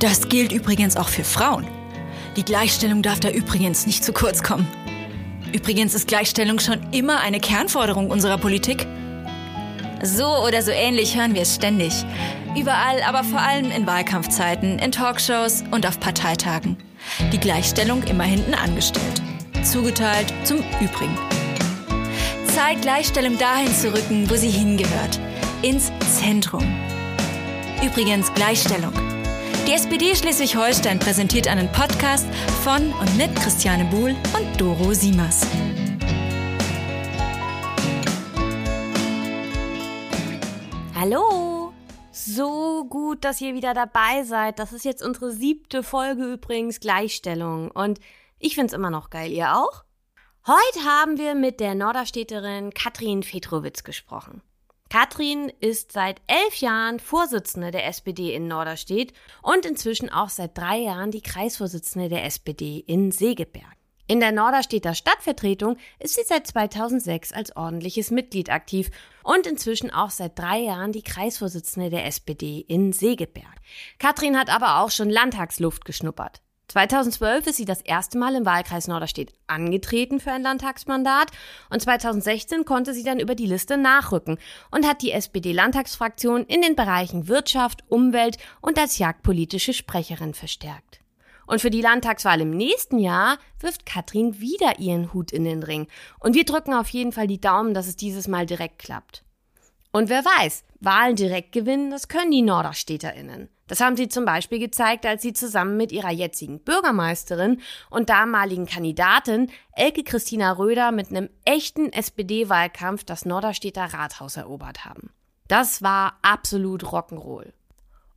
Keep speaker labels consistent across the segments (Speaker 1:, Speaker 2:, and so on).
Speaker 1: Das gilt übrigens auch für Frauen. Die Gleichstellung darf da übrigens nicht zu kurz kommen. Übrigens ist Gleichstellung schon immer eine Kernforderung unserer Politik. So oder so ähnlich hören wir es ständig. Überall, aber vor allem in Wahlkampfzeiten, in Talkshows und auf Parteitagen. Die Gleichstellung immer hinten angestellt. Zugeteilt zum Übrigen. Zeit, Gleichstellung dahin zu rücken, wo sie hingehört. Ins Zentrum. Übrigens Gleichstellung. Die SPD Schleswig-Holstein präsentiert einen Podcast von und mit Christiane Buhl und Doro Siemers.
Speaker 2: Hallo! So gut, dass ihr wieder dabei seid. Das ist jetzt unsere siebte Folge übrigens Gleichstellung. Und ich find's immer noch geil. Ihr auch? Heute haben wir mit der Norderstädterin Katrin Fetrowitz gesprochen. Katrin ist seit elf Jahren Vorsitzende der SPD in Norderstedt und inzwischen auch seit drei Jahren die Kreisvorsitzende der SPD in Segeberg. In der Norderstedter Stadtvertretung ist sie seit 2006 als ordentliches Mitglied aktiv und inzwischen auch seit drei Jahren die Kreisvorsitzende der SPD in Segeberg. Katrin hat aber auch schon Landtagsluft geschnuppert. 2012 ist sie das erste Mal im Wahlkreis Norderstedt angetreten für ein Landtagsmandat und 2016 konnte sie dann über die Liste nachrücken und hat die SPD-Landtagsfraktion in den Bereichen Wirtschaft, Umwelt und als jagdpolitische Sprecherin verstärkt. Und für die Landtagswahl im nächsten Jahr wirft Katrin wieder ihren Hut in den Ring. Und wir drücken auf jeden Fall die Daumen, dass es dieses Mal direkt klappt. Und wer weiß, Wahlen direkt gewinnen, das können die NorderstädterInnen. Das haben sie zum Beispiel gezeigt, als sie zusammen mit ihrer jetzigen Bürgermeisterin und damaligen Kandidatin Elke Christina Röder mit einem echten SPD-Wahlkampf das Norderstädter Rathaus erobert haben. Das war absolut Rock'n'Roll.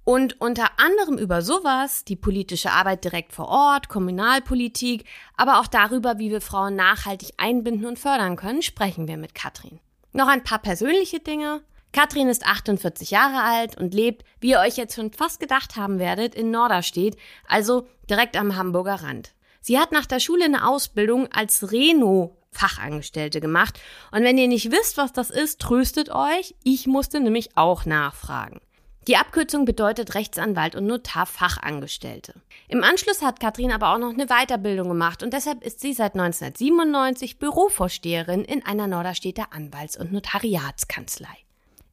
Speaker 2: Und unter anderem über sowas, die politische Arbeit direkt vor Ort, Kommunalpolitik, aber auch darüber, wie wir Frauen nachhaltig einbinden und fördern können, sprechen wir mit Katrin. Noch ein paar persönliche Dinge. Katrin ist 48 Jahre alt und lebt, wie ihr euch jetzt schon fast gedacht haben werdet, in Norderstedt, also direkt am Hamburger Rand. Sie hat nach der Schule eine Ausbildung als Reno Fachangestellte gemacht. Und wenn ihr nicht wisst, was das ist, tröstet euch. Ich musste nämlich auch nachfragen. Die Abkürzung bedeutet Rechtsanwalt und Notarfachangestellte. Im Anschluss hat Katrin aber auch noch eine Weiterbildung gemacht und deshalb ist sie seit 1997 Bürovorsteherin in einer Norderstädter Anwalts- und Notariatskanzlei.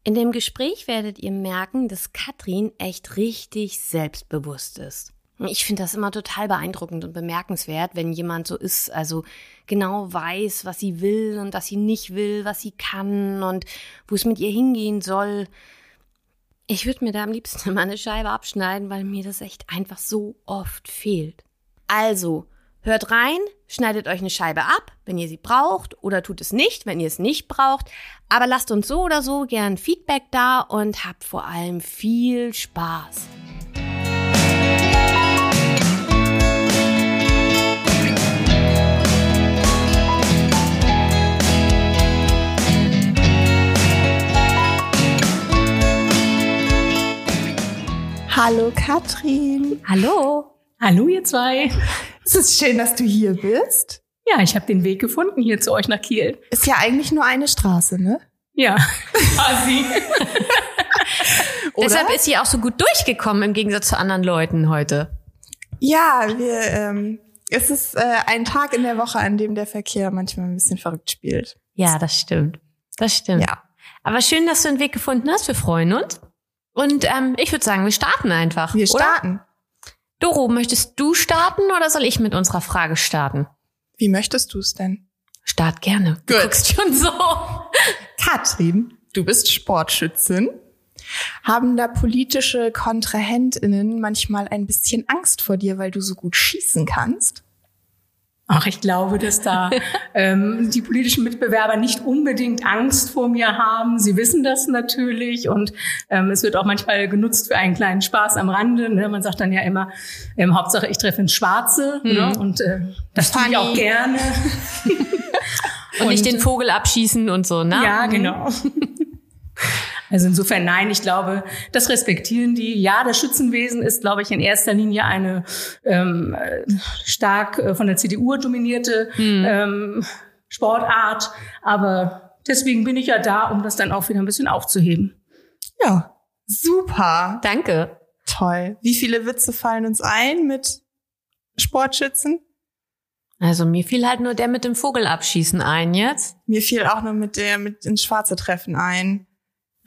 Speaker 2: In dem Gespräch werdet ihr merken, dass Katrin echt richtig selbstbewusst ist. Ich finde das immer total beeindruckend und bemerkenswert, wenn jemand so ist, also genau weiß, was sie will und was sie nicht will, was sie kann und wo es mit ihr hingehen soll. Ich würde mir da am liebsten mal eine Scheibe abschneiden, weil mir das echt einfach so oft fehlt. Also, hört rein, schneidet euch eine Scheibe ab, wenn ihr sie braucht, oder tut es nicht, wenn ihr es nicht braucht. Aber lasst uns so oder so gern Feedback da und habt vor allem viel Spaß.
Speaker 3: Hallo Katrin.
Speaker 2: Hallo.
Speaker 4: Hallo ihr zwei.
Speaker 3: Es ist schön, dass du hier bist.
Speaker 4: Ja, ich habe den Weg gefunden hier zu euch nach Kiel.
Speaker 3: Ist ja eigentlich nur eine Straße, ne?
Speaker 4: Ja, quasi.
Speaker 2: Deshalb ist sie auch so gut durchgekommen im Gegensatz zu anderen Leuten heute.
Speaker 3: Ja, wir, ähm, es ist äh, ein Tag in der Woche, an dem der Verkehr manchmal ein bisschen verrückt spielt.
Speaker 2: Ja, das stimmt. Das stimmt.
Speaker 3: Ja.
Speaker 2: Aber schön, dass du einen Weg gefunden hast. Wir freuen uns. Und ähm, ich würde sagen, wir starten einfach.
Speaker 3: Wir
Speaker 2: oder? Doro, möchtest du starten oder soll ich mit unserer Frage starten?
Speaker 3: Wie möchtest du es denn?
Speaker 2: Start gerne. Du
Speaker 3: Gut.
Speaker 2: guckst schon so.
Speaker 3: Katrin, du bist Sportschützin. Haben da politische KontrahentInnen manchmal ein bisschen Angst vor dir, weil du so gut schießen kannst?
Speaker 4: Ach, ich glaube, dass da ähm, die politischen Mitbewerber nicht unbedingt Angst vor mir haben. Sie wissen das natürlich und ähm, es wird auch manchmal genutzt für einen kleinen Spaß am Rande. Ne? Man sagt dann ja immer, ähm, Hauptsache ich treffe ins Schwarze ne? und äh, das tue ich auch
Speaker 3: Funny.
Speaker 4: gerne.
Speaker 2: Und, nicht den Vogel abschießen und so, ne?
Speaker 4: Ja, genau. Also insofern nein, ich glaube, das respektieren die. Ja, das Schützenwesen ist, glaube ich, in erster Linie eine ähm, äh, stark äh, von der CDU dominierte ähm, Sportart. Aber deswegen bin ich ja da, um das dann auch wieder ein bisschen aufzuheben.
Speaker 3: Ja, super.
Speaker 2: Danke.
Speaker 3: Toll. Wie viele Witze fallen uns ein mit Sportschützen?
Speaker 2: Also mir fiel halt nur der mit dem Vogelabschießen ein jetzt.
Speaker 3: Mir fiel auch nur mit der mit ins Schwarze treffen ein.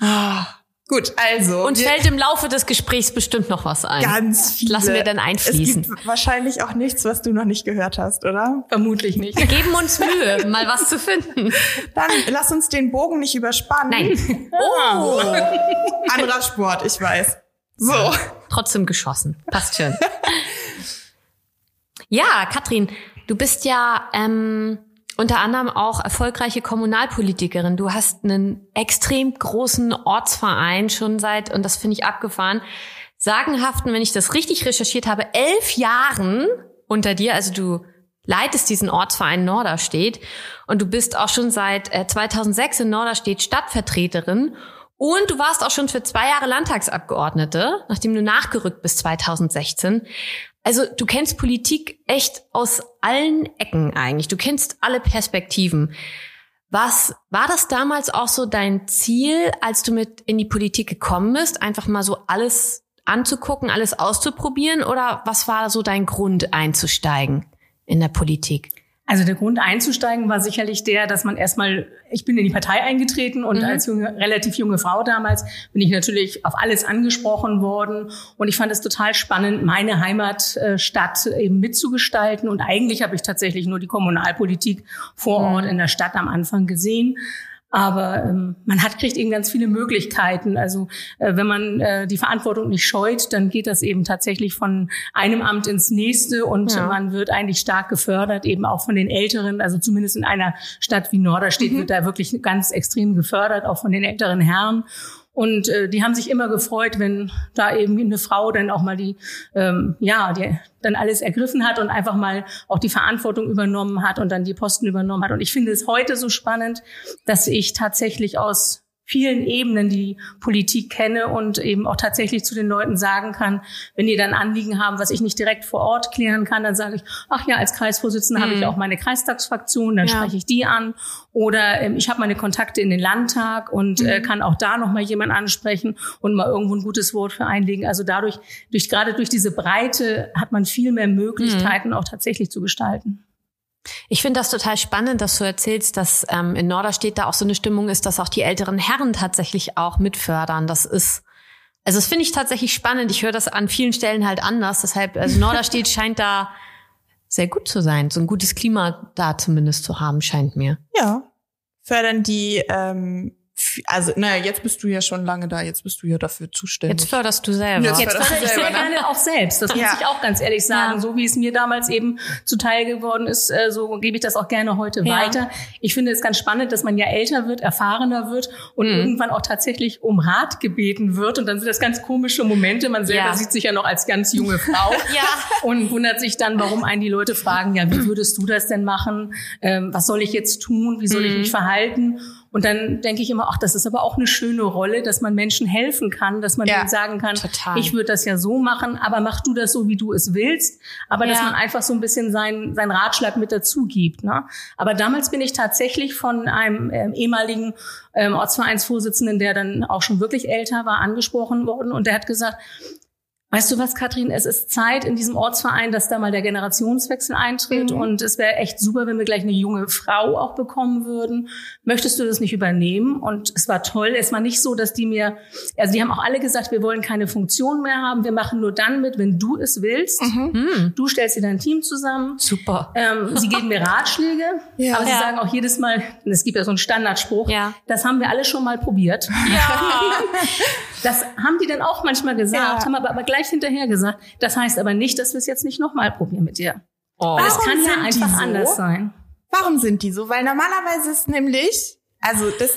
Speaker 3: Ah, gut, also.
Speaker 2: Und fällt im Laufe des Gesprächs bestimmt noch was ein.
Speaker 3: Ganz viele.
Speaker 2: Lassen wir dann einfließen.
Speaker 3: Es gibt wahrscheinlich auch nichts, was du noch nicht gehört hast, oder?
Speaker 4: Vermutlich nicht.
Speaker 2: Wir geben uns Mühe, mal was zu finden.
Speaker 3: Dann lass uns den Bogen nicht überspannen.
Speaker 2: Nein.
Speaker 3: Oh. Anderer Sport, ich weiß. So.
Speaker 2: Trotzdem geschossen. Passt schon. ja, Katrin, du bist ja ähm, unter anderem auch erfolgreiche Kommunalpolitikerin. Du hast einen extrem großen Ortsverein schon seit, und das finde ich abgefahren, sagenhaften, wenn ich das richtig recherchiert habe, elf Jahren unter dir. Also du leitest diesen Ortsverein Norderstedt und du bist auch schon seit äh, 2006 in Norderstedt Stadtvertreterin und du warst auch schon für zwei Jahre Landtagsabgeordnete, nachdem du nachgerückt bist 2016. Also du kennst Politik echt aus allen Ecken eigentlich. Du kennst alle Perspektiven. Was war das damals auch so dein Ziel, als du mit in die Politik gekommen bist, einfach mal so alles anzugucken, alles auszuprobieren? Oder was war so dein Grund einzusteigen in der Politik?
Speaker 4: Also der Grund einzusteigen war sicherlich der, dass man erstmal, ich bin in die Partei eingetreten und mhm. als junge, relativ junge Frau damals bin ich natürlich auf alles angesprochen worden und ich fand es total spannend, meine Heimatstadt eben mitzugestalten und eigentlich habe ich tatsächlich nur die Kommunalpolitik vor Ort mhm. in der Stadt am Anfang gesehen. Aber ähm, man hat kriegt eben ganz viele Möglichkeiten. Also äh, wenn man äh, die Verantwortung nicht scheut, dann geht das eben tatsächlich von einem Amt ins nächste und ja. man wird eigentlich stark gefördert, eben auch von den Älteren. Also zumindest in einer Stadt wie Norderstedt mhm. wird da wirklich ganz extrem gefördert, auch von den älteren Herren. Und äh, die haben sich immer gefreut, wenn da eben eine Frau dann auch mal die, ähm, ja, die dann alles ergriffen hat und einfach mal auch die Verantwortung übernommen hat und dann die Posten übernommen hat. Und ich finde es heute so spannend, dass ich tatsächlich aus vielen Ebenen die Politik kenne und eben auch tatsächlich zu den Leuten sagen kann, wenn die dann Anliegen haben, was ich nicht direkt vor Ort klären kann, dann sage ich, ach ja, als Kreisvorsitzende mhm. habe ich auch meine Kreistagsfraktion, dann ja. spreche ich die an. Oder ähm, ich habe meine Kontakte in den Landtag und äh, mhm. äh, kann auch da nochmal jemand ansprechen und mal irgendwo ein gutes Wort für einlegen. Also dadurch, durch, gerade durch diese Breite hat man viel mehr Möglichkeiten, mhm. auch tatsächlich zu gestalten.
Speaker 2: Ich finde das total spannend, dass du erzählst, dass ähm, in Norderstedt da auch so eine Stimmung ist, dass auch die älteren Herren tatsächlich auch mitfördern. Das ist, also das finde ich tatsächlich spannend. Ich höre das an vielen Stellen halt anders. Deshalb, also Norderstedt scheint da sehr gut zu sein. So ein gutes Klima da zumindest zu haben, scheint mir.
Speaker 3: Ja. Fördern die ähm, also naja, jetzt bist du ja schon lange da, jetzt bist du ja dafür zuständig.
Speaker 2: Jetzt förderst du selber.
Speaker 4: Jetzt, jetzt fördere ich sehr ne? gerne auch selbst, das muss ja. ich auch ganz ehrlich sagen. Ja. So wie es mir damals eben zuteil geworden ist, äh, so gebe ich das auch gerne heute ja. weiter. Ich finde es ganz spannend, dass man ja älter wird, erfahrener wird und mhm. irgendwann auch tatsächlich um Rat gebeten wird. Und dann sind das ganz komische Momente. Man selber sieht sich ja noch als ganz junge Frau ja. und wundert sich dann, warum einen die Leute fragen, ja, wie würdest du das denn machen? Ähm, was soll ich jetzt tun? Wie soll mhm. ich mich verhalten? Und dann denke ich immer, ach, das ist aber auch eine schöne Rolle, dass man Menschen helfen kann, dass man ja, denen sagen kann, total. ich würde das ja so machen, aber mach du das so, wie du es willst. Aber ja. dass man einfach so ein bisschen seinen sein Ratschlag mit dazu gibt. Ne? Aber damals bin ich tatsächlich von einem ähm, ehemaligen ähm, Ortsvereinsvorsitzenden, der dann auch schon wirklich älter war, angesprochen worden. Und der hat gesagt, Weißt du was, Katrin? Es ist Zeit in diesem Ortsverein, dass da mal der Generationswechsel eintritt. Mhm. Und es wäre echt super, wenn wir gleich eine junge Frau auch bekommen würden. Möchtest du das nicht übernehmen? Und es war toll. Es war nicht so, dass die mir, also die haben auch alle gesagt, wir wollen keine Funktion mehr haben. Wir machen nur dann mit, wenn du es willst. Mhm. Hm. Du stellst dir dein Team zusammen.
Speaker 2: Super.
Speaker 4: Ähm, sie geben mir Ratschläge. ja. Aber sie ja. sagen auch jedes Mal, es gibt ja so einen Standardspruch, ja. das haben wir alle schon mal probiert. Ja. das haben die dann auch manchmal gesagt, ja. haben aber, aber gleich gleich hinterher gesagt. Das heißt aber nicht, dass wir es jetzt nicht nochmal probieren mit dir. Oh. Das kann ja einfach so? anders sein.
Speaker 3: Warum sind die so? Weil normalerweise ist nämlich, also das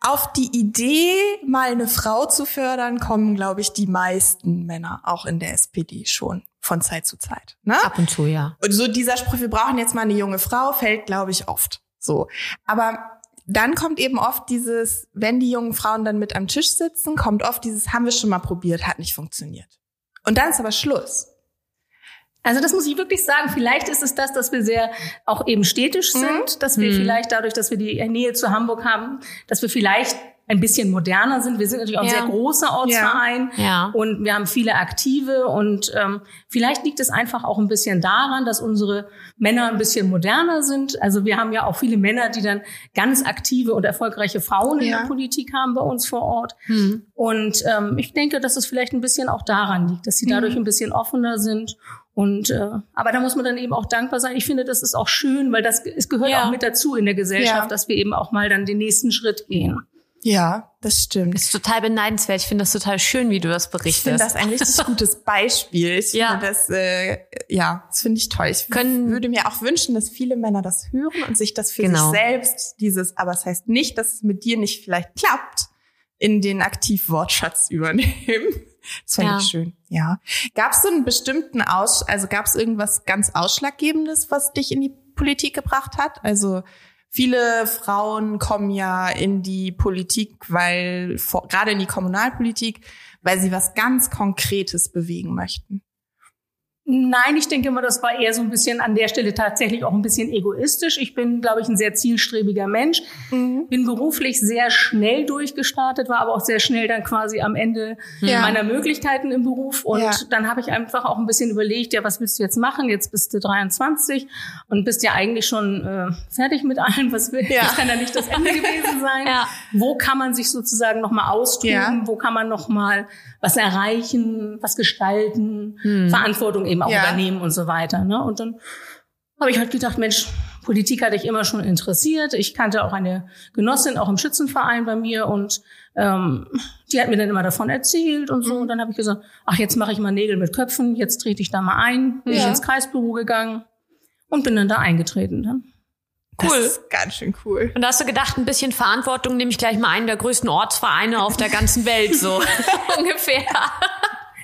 Speaker 3: auf die Idee, mal eine Frau zu fördern, kommen, glaube ich, die meisten Männer, auch in der SPD schon von Zeit zu Zeit. Ne?
Speaker 2: Ab und zu, ja.
Speaker 3: Und so dieser Spruch, wir brauchen jetzt mal eine junge Frau, fällt, glaube ich, oft. So. Aber dann kommt eben oft dieses, wenn die jungen Frauen dann mit am Tisch sitzen, kommt oft dieses, haben wir schon mal probiert, hat nicht funktioniert. Und dann ist aber Schluss.
Speaker 4: Also das muss ich wirklich sagen. Vielleicht ist es das, dass wir sehr auch eben städtisch mhm. sind, mhm. dass wir mhm. vielleicht dadurch, dass wir die Nähe zu Hamburg haben, dass wir vielleicht ein bisschen moderner sind. Wir sind natürlich auch ein
Speaker 2: Ja.
Speaker 4: sehr großer Ortsverein
Speaker 2: Ja.
Speaker 4: und wir haben viele Aktive und ähm, vielleicht liegt es einfach auch ein bisschen daran, dass unsere Männer ein bisschen moderner sind. Also wir haben ja auch viele Männer, die dann ganz aktive und erfolgreiche Frauen in
Speaker 3: Ja.
Speaker 4: der Politik haben bei uns vor Ort.
Speaker 2: Hm.
Speaker 4: Und ähm, ich denke, dass es vielleicht ein bisschen auch daran liegt, dass sie
Speaker 3: Mhm.
Speaker 4: dadurch ein bisschen offener sind. Und äh, aber da muss man dann eben auch dankbar sein. Ich finde, das ist auch schön, weil das es gehört
Speaker 2: Ja.
Speaker 4: auch mit dazu in der Gesellschaft,
Speaker 3: Ja.
Speaker 4: dass wir eben auch mal dann den nächsten Schritt gehen.
Speaker 3: Ja, das stimmt.
Speaker 2: Das ist total beneidenswert. Ich finde das total schön, wie du das
Speaker 3: Ich finde
Speaker 2: berichtest.
Speaker 3: das ein richtig gutes Beispiel. Ich
Speaker 2: Ja.
Speaker 3: finde das, äh, ja, das finde ich toll. Ich
Speaker 2: Können-
Speaker 3: würde mir auch wünschen, dass viele Männer das hören und sich das für
Speaker 2: Genau.
Speaker 3: sich selbst dieses, aber es heißt nicht, dass es mit dir nicht vielleicht klappt, in den Aktivwortschatz übernehmen. Das fand
Speaker 2: Ja.
Speaker 3: ich schön. Ja. Gab es so einen bestimmten Aus, also gab es irgendwas ganz Ausschlaggebendes, was dich in die Politik gebracht hat? Also Viele Frauen kommen ja in die Politik, weil gerade in die Kommunalpolitik, weil sie was ganz Konkretes bewegen möchten.
Speaker 4: Nein, ich denke immer, das war eher so ein bisschen an der Stelle tatsächlich auch ein bisschen egoistisch. Ich bin, glaube ich, ein sehr zielstrebiger Mensch. Bin beruflich sehr schnell durchgestartet, war aber auch sehr schnell dann quasi am Ende
Speaker 3: Ja.
Speaker 4: meiner Möglichkeiten im Beruf. Und
Speaker 3: Ja.
Speaker 4: dann habe ich einfach auch ein bisschen überlegt, ja, was willst du jetzt machen? Jetzt bist du 23 und bist ja eigentlich schon äh, fertig mit allem. Was will,
Speaker 3: Ja.
Speaker 4: das kann ja nicht das Ende gewesen sein.
Speaker 2: Ja.
Speaker 4: Wo kann man sich sozusagen nochmal austoben? Wo kann man nochmal was erreichen, was gestalten, Verantwortung eben auch
Speaker 3: Ja.
Speaker 4: übernehmen und so weiter. Ne? Und dann habe ich halt gedacht, Mensch, Politik hatte ich immer schon interessiert. Ich kannte auch eine Genossin, auch im Schützenverein bei mir und ähm, die hat mir dann immer davon erzählt und so. Und dann habe ich gesagt, ach, jetzt mache ich mal Nägel mit Köpfen, jetzt trete ich da mal ein. Bin ich
Speaker 3: Ja.
Speaker 4: ins Kreisbüro gegangen und bin dann da eingetreten. Dann.
Speaker 3: Das
Speaker 2: Cool.
Speaker 3: ist ganz schön cool.
Speaker 2: Und da hast du gedacht, ein bisschen Verantwortung nehme ich gleich mal einen der größten Ortsvereine auf der ganzen Welt, so ungefähr.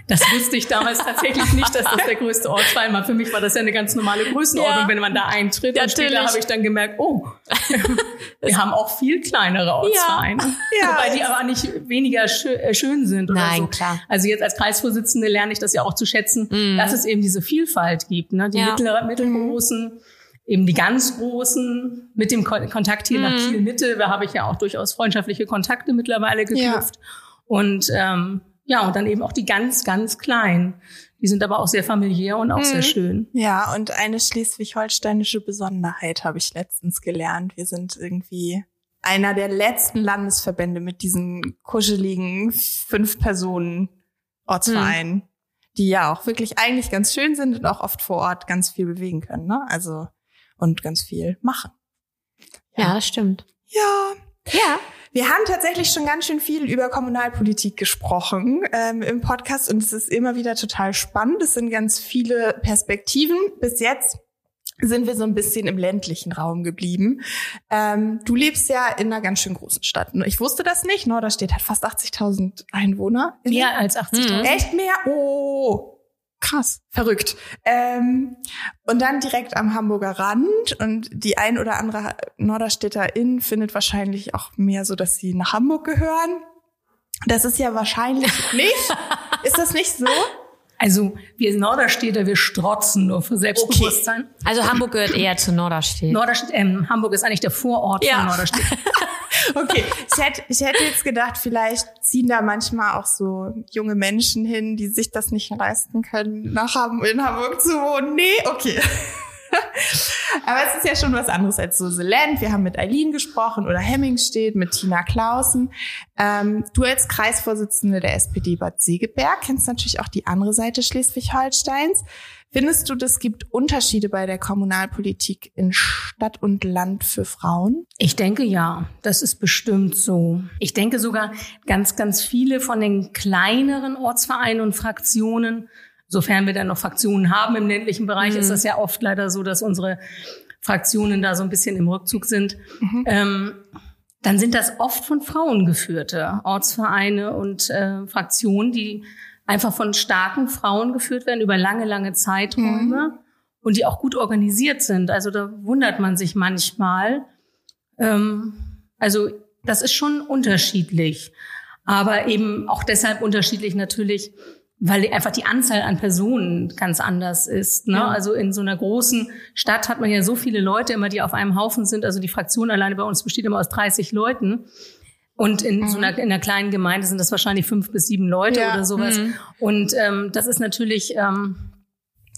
Speaker 4: Das wusste ich damals tatsächlich nicht, dass das der größte Ortsverein war. Für mich war das ja eine ganz weniger Größenordnung,
Speaker 2: Ja.
Speaker 4: wenn man da eintritt.
Speaker 2: Ja,
Speaker 4: und später
Speaker 2: natürlich.
Speaker 4: habe ich dann gemerkt, oh, wir haben auch viel kleinere Ortsvereine.
Speaker 3: Ja.
Speaker 4: Wobei die aber nicht weniger äh, schön sind oder
Speaker 2: Nein,
Speaker 4: so.
Speaker 2: klar.
Speaker 4: Also jetzt als Kreisvorsitzende lerne ich das ja auch zu schätzen, dass es eben diese Vielfalt gibt. Ne? Die
Speaker 2: Ja.
Speaker 4: mittlere, mittelgroßen, eben die ganz großen, mit dem Kon Kontakt hier nach Kiel Mitte, da habe ich ja auch durchaus freundschaftliche Kontakte mittlerweile geknüpft. Und ähm, ja, und dann eben auch die ganz, ganz kleinen. Die sind aber auch sehr familiär und auch sehr schön.
Speaker 3: Ja, und eine schleswig-holsteinische Besonderheit habe ich letztens gelernt. Wir sind irgendwie einer der letzten Landesverbände mit diesen kuscheligen fünf Personen Ortsvereinen, die ja auch wirklich eigentlich ganz schön sind und auch oft vor Ort ganz viel bewegen können, ne? Also und ganz viel machen.
Speaker 2: Ja, das stimmt.
Speaker 3: Ja,
Speaker 2: Ja.
Speaker 3: wir haben tatsächlich schon ganz schön viel über Kommunalpolitik gesprochen ähm, im Podcast und es ist immer wieder total spannend. Es sind ganz viele Perspektiven. Bis jetzt sind wir so ein bisschen im ländlichen Raum geblieben. Ähm, du lebst ja in einer ganz schön großen Stadt. Ich wusste das nicht. Norderstedt hat fast 80.000 Einwohner.
Speaker 4: Mehr als 80.000.
Speaker 3: Echt mehr? Oh, krass, verrückt. Ähm, und dann direkt am Hamburger Rand und die ein oder andere Norderstädterin findet wahrscheinlich auch mehr so, dass sie nach Hamburg gehören. Das ist ja wahrscheinlich nicht. Ist das nicht so?
Speaker 4: Also wir Norderstädter, wir strotzen nur für Selbstbewusstsein.
Speaker 2: Also Hamburg gehört eher zu Norderstedt.
Speaker 4: Norderstedt, ähm, Hamburg ist eigentlich der Vorort
Speaker 2: Ja.
Speaker 4: von Norderstedt.
Speaker 3: Okay, ich hätte, ich hätte jetzt gedacht, vielleicht ziehen da manchmal auch so junge Menschen hin, die sich das nicht leisten können, nach Hamburg, in Hamburg zu wohnen. Nee, okay. Aber es ist ja schon was anderes als so The. Wir haben mit Eileen gesprochen oder Hemmingstedt, mit Tina Clausen. Ähm, du als Kreisvorsitzende der SPD Bad Segeberg kennst natürlich auch die andere Seite Schleswig-Holsteins. Findest du, das gibt Unterschiede bei der Kommunalpolitik in Stadt und Land für Frauen?
Speaker 4: Ich denke ja, das ist bestimmt so. Ich denke sogar ganz, ganz viele von den kleineren Ortsvereinen und Fraktionen, sofern wir dann noch Fraktionen haben im ländlichen Bereich, ist das ja oft leider so, dass unsere Fraktionen da so ein bisschen im Rückzug sind. Ähm, dann sind das oft von Frauen geführte Ortsvereine und äh, Fraktionen, die einfach von starken Frauen geführt werden über lange, lange Zeiträume und die auch gut organisiert sind. Also da wundert man sich manchmal. Ähm, also das ist schon unterschiedlich, aber eben auch deshalb unterschiedlich natürlich, weil einfach die Anzahl an Personen ganz anders ist. Ne? Also in so einer großen Stadt hat man ja so viele Leute immer, die auf einem Haufen sind. Also die Fraktion alleine bei uns besteht immer aus 30 Leuten. Und in mhm. so einer, in einer kleinen Gemeinde sind das wahrscheinlich fünf bis sieben Leute ja. oder sowas. Mhm. Und ähm, das ist natürlich, ähm,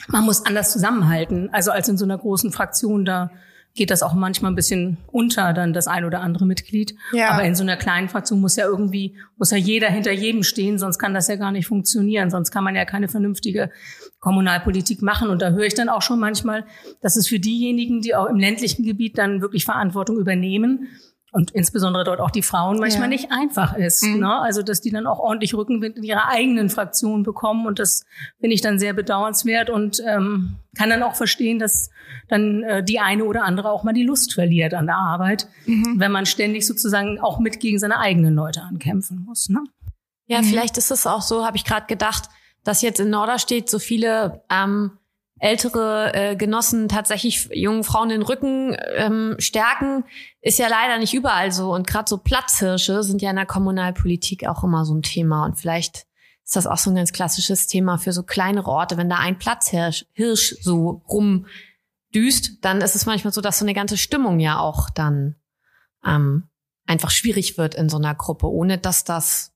Speaker 4: man muss anders zusammenhalten, also als in so einer großen Fraktion da geht das auch manchmal ein bisschen unter, dann das ein oder andere Mitglied. Ja. Aber in so einer kleinen Fraktion muss ja irgendwie, muss ja jeder hinter jedem stehen, sonst kann das ja gar nicht funktionieren. Sonst kann man ja keine vernünftige Kommunalpolitik machen. Und da höre ich dann auch schon manchmal, dass es für diejenigen, die auch im ländlichen Gebiet dann wirklich Verantwortung übernehmen, und insbesondere dort auch die Frauen manchmal ja. nicht einfach ist. Mhm. Ne? Also dass die dann auch ordentlich Rückenwind in ihrer eigenen Fraktion bekommen und das finde ich dann sehr bedauernswert und ähm, kann dann auch verstehen, dass dann äh, die eine oder andere auch mal die Lust verliert an der Arbeit, mhm. wenn man ständig sozusagen auch mit gegen seine eigenen Leute ankämpfen muss. Ne?
Speaker 2: Ja, mhm. vielleicht ist es auch so, habe ich gerade gedacht, dass jetzt in Norderstedt so viele ähm, ältere äh, Genossen tatsächlich jungen Frauen den Rücken ähm, stärken, ist ja leider nicht überall so. Und gerade so Platzhirsche sind ja in der Kommunalpolitik auch immer so ein Thema. Und vielleicht ist das auch so ein ganz klassisches Thema für so kleinere Orte. Wenn da ein Platzhirsch Hirsch so rumdüst, dann ist es manchmal so, dass so eine ganze Stimmung ja auch dann ähm, einfach schwierig wird in so einer Gruppe, ohne dass das